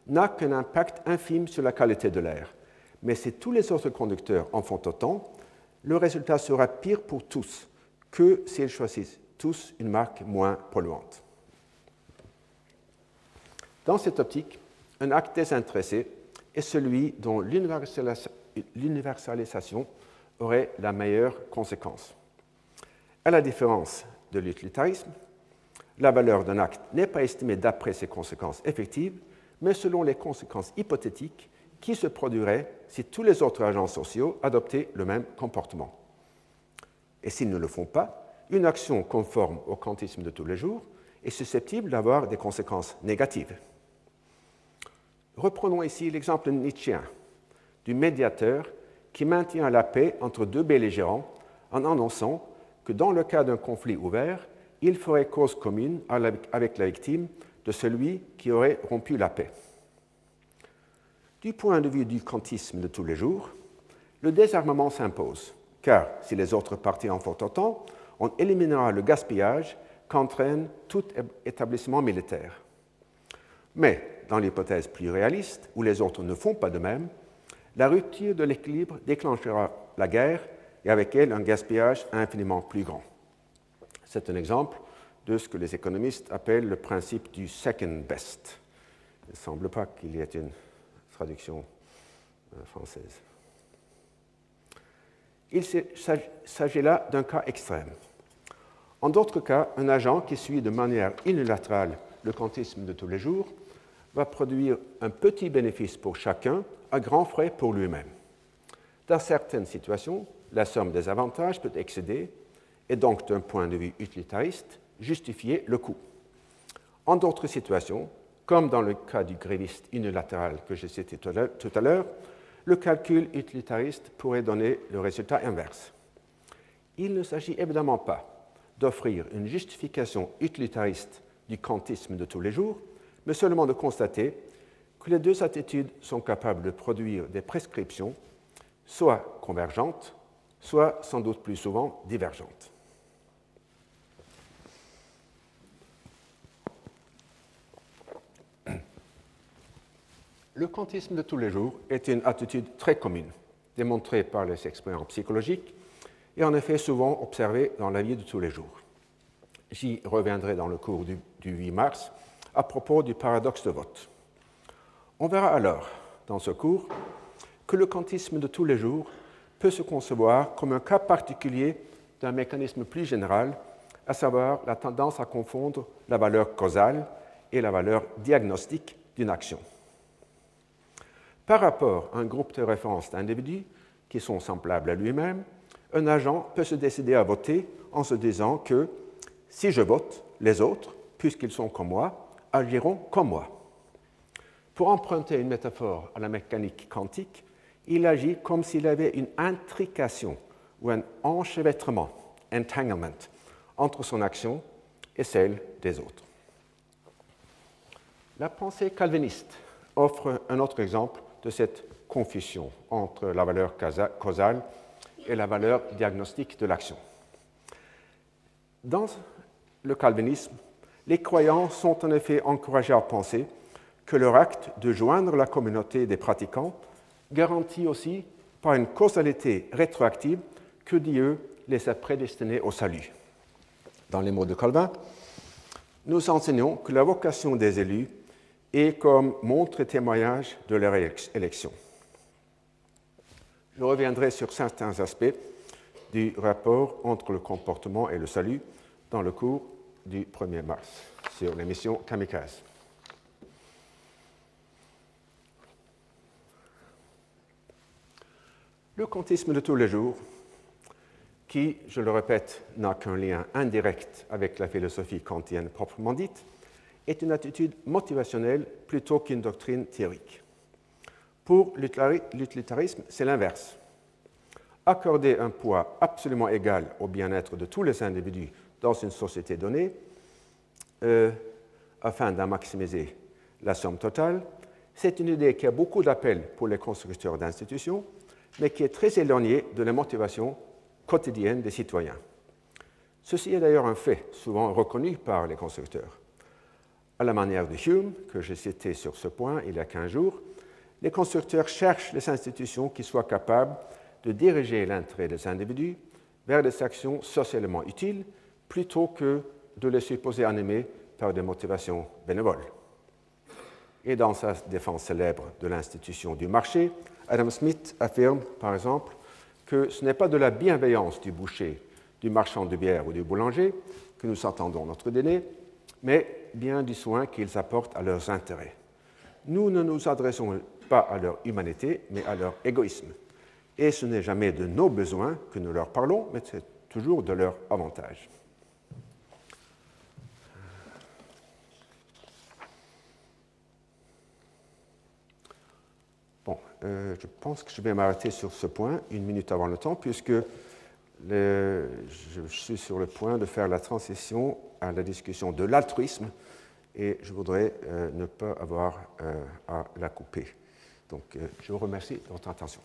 n'a qu'un impact infime sur la qualité de l'air. Mais si tous les autres conducteurs en font autant, le résultat sera pire pour tous que s'ils choisissent tous une marque moins polluante. Dans cette optique, un acte désintéressé est celui dont l'universalisation aurait la meilleure conséquence. À la différence de l'utilitarisme, la valeur d'un acte n'est pas estimée d'après ses conséquences effectives, mais selon les conséquences hypothétiques qui se produiraient si tous les autres agents sociaux adoptaient le même comportement. Et s'ils ne le font pas, une action conforme au quantisme de tous les jours est susceptible d'avoir des conséquences négatives. Reprenons ici l'exemple nietzschéen du médiateur qui maintient la paix entre deux belligérants en annonçant que dans le cas d'un conflit ouvert, il ferait cause commune avec la victime de celui qui aurait rompu la paix. Du point de vue du kantisme de tous les jours, le désarmement s'impose, car si les autres parties en font autant, on éliminera le gaspillage qu'entraîne tout établissement militaire. Mais dans l'hypothèse plus réaliste, où les autres ne font pas de même, la rupture de l'équilibre déclenchera la guerre et avec elle un gaspillage infiniment plus grand. C'est un exemple de ce que les économistes appellent le principe du second best. Il ne semble pas qu'il y ait une traduction euh, française. Il s'agit là d'un cas extrême. En d'autres cas, un agent qui suit de manière unilatérale le quantisme de tous les jours va produire un petit bénéfice pour chacun à grands frais pour lui-même. Dans certaines situations, la somme des avantages peut excéder et donc, d'un point de vue utilitariste, justifier le coût. En d'autres situations, comme dans le cas du gréviste unilatéral que j'ai cité tout à l'heure, le calcul utilitariste pourrait donner le résultat inverse. Il ne s'agit évidemment pas d'offrir une justification utilitariste du quantisme de tous les jours, mais seulement de constater que les deux attitudes sont capables de produire des prescriptions soit convergentes, soit sans doute plus souvent divergentes. Le quantisme de tous les jours est une attitude très commune, démontrée par les expériences psychologiques et en effet souvent observée dans la vie de tous les jours. J'y reviendrai dans le cours du, 8 mars à propos du paradoxe de vote. On verra alors, dans ce cours, que le quantisme de tous les jours peut se concevoir comme un cas particulier d'un mécanisme plus général, à savoir la tendance à confondre la valeur causale et la valeur diagnostique d'une action. Par rapport à un groupe de référence d'individus qui sont semblables à lui-même, un agent peut se décider à voter en se disant que si je vote, les autres, puisqu'ils sont comme moi, agiront comme moi. Pour emprunter une métaphore à la mécanique quantique, il agit comme s'il avait une intrication ou un enchevêtrement, entanglement, entre son action et celle des autres. La pensée calviniste offre un autre exemple de cette confusion entre la valeur causale et la valeur diagnostique de l'action. Dans le calvinisme, les croyants sont en effet encouragés à penser que leur acte de joindre la communauté des pratiquants garantit aussi par une causalité rétroactive que Dieu les a prédestinés au salut. Dans les mots de Calvin, nous enseignons que la vocation des élus est comme montre et témoignage de leur élection. Je reviendrai sur certains aspects du rapport entre le comportement et le salut dans le cours du 1er mars sur l'émission Kamikaze. Le quantisme de tous les jours, qui, je le répète, n'a qu'un lien indirect avec la philosophie kantienne proprement dite, est une attitude motivationnelle plutôt qu'une doctrine théorique. Pour l'utilitarisme, c'est l'inverse. Accorder un poids absolument égal au bien-être de tous les individus dans une société donnée, euh, afin d'en maximiser la somme totale, c'est une idée qui a beaucoup d'appel pour les constructeurs d'institutions, mais qui est très éloignée de la motivation quotidienne des citoyens. Ceci est d'ailleurs un fait souvent reconnu par les constructeurs. À la manière de Hume, que j'ai cité sur ce point il y a 15 jours, les constructeurs cherchent les institutions qui soient capables de diriger l'intérêt des individus vers des actions socialement utiles plutôt que de les supposer animés par des motivations bénévoles. Et dans sa défense célèbre de l'institution du marché, Adam Smith affirme, par exemple, que ce n'est pas de la bienveillance du boucher, du marchand de bière ou du boulanger que nous attendons notre dîner, mais bien du soin qu'ils apportent à leurs intérêts. Nous ne nous adressons pas à leur humanité, mais à leur égoïsme. Et ce n'est jamais de nos besoins que nous leur parlons, mais c'est toujours de leur avantage. Bon, euh, je pense que je vais m'arrêter sur ce point une minute avant le temps, puisque je suis sur le point de faire la transition à la discussion de l'altruisme et je voudrais euh, ne pas avoir euh, à la couper. Donc, je vous remercie de votre attention.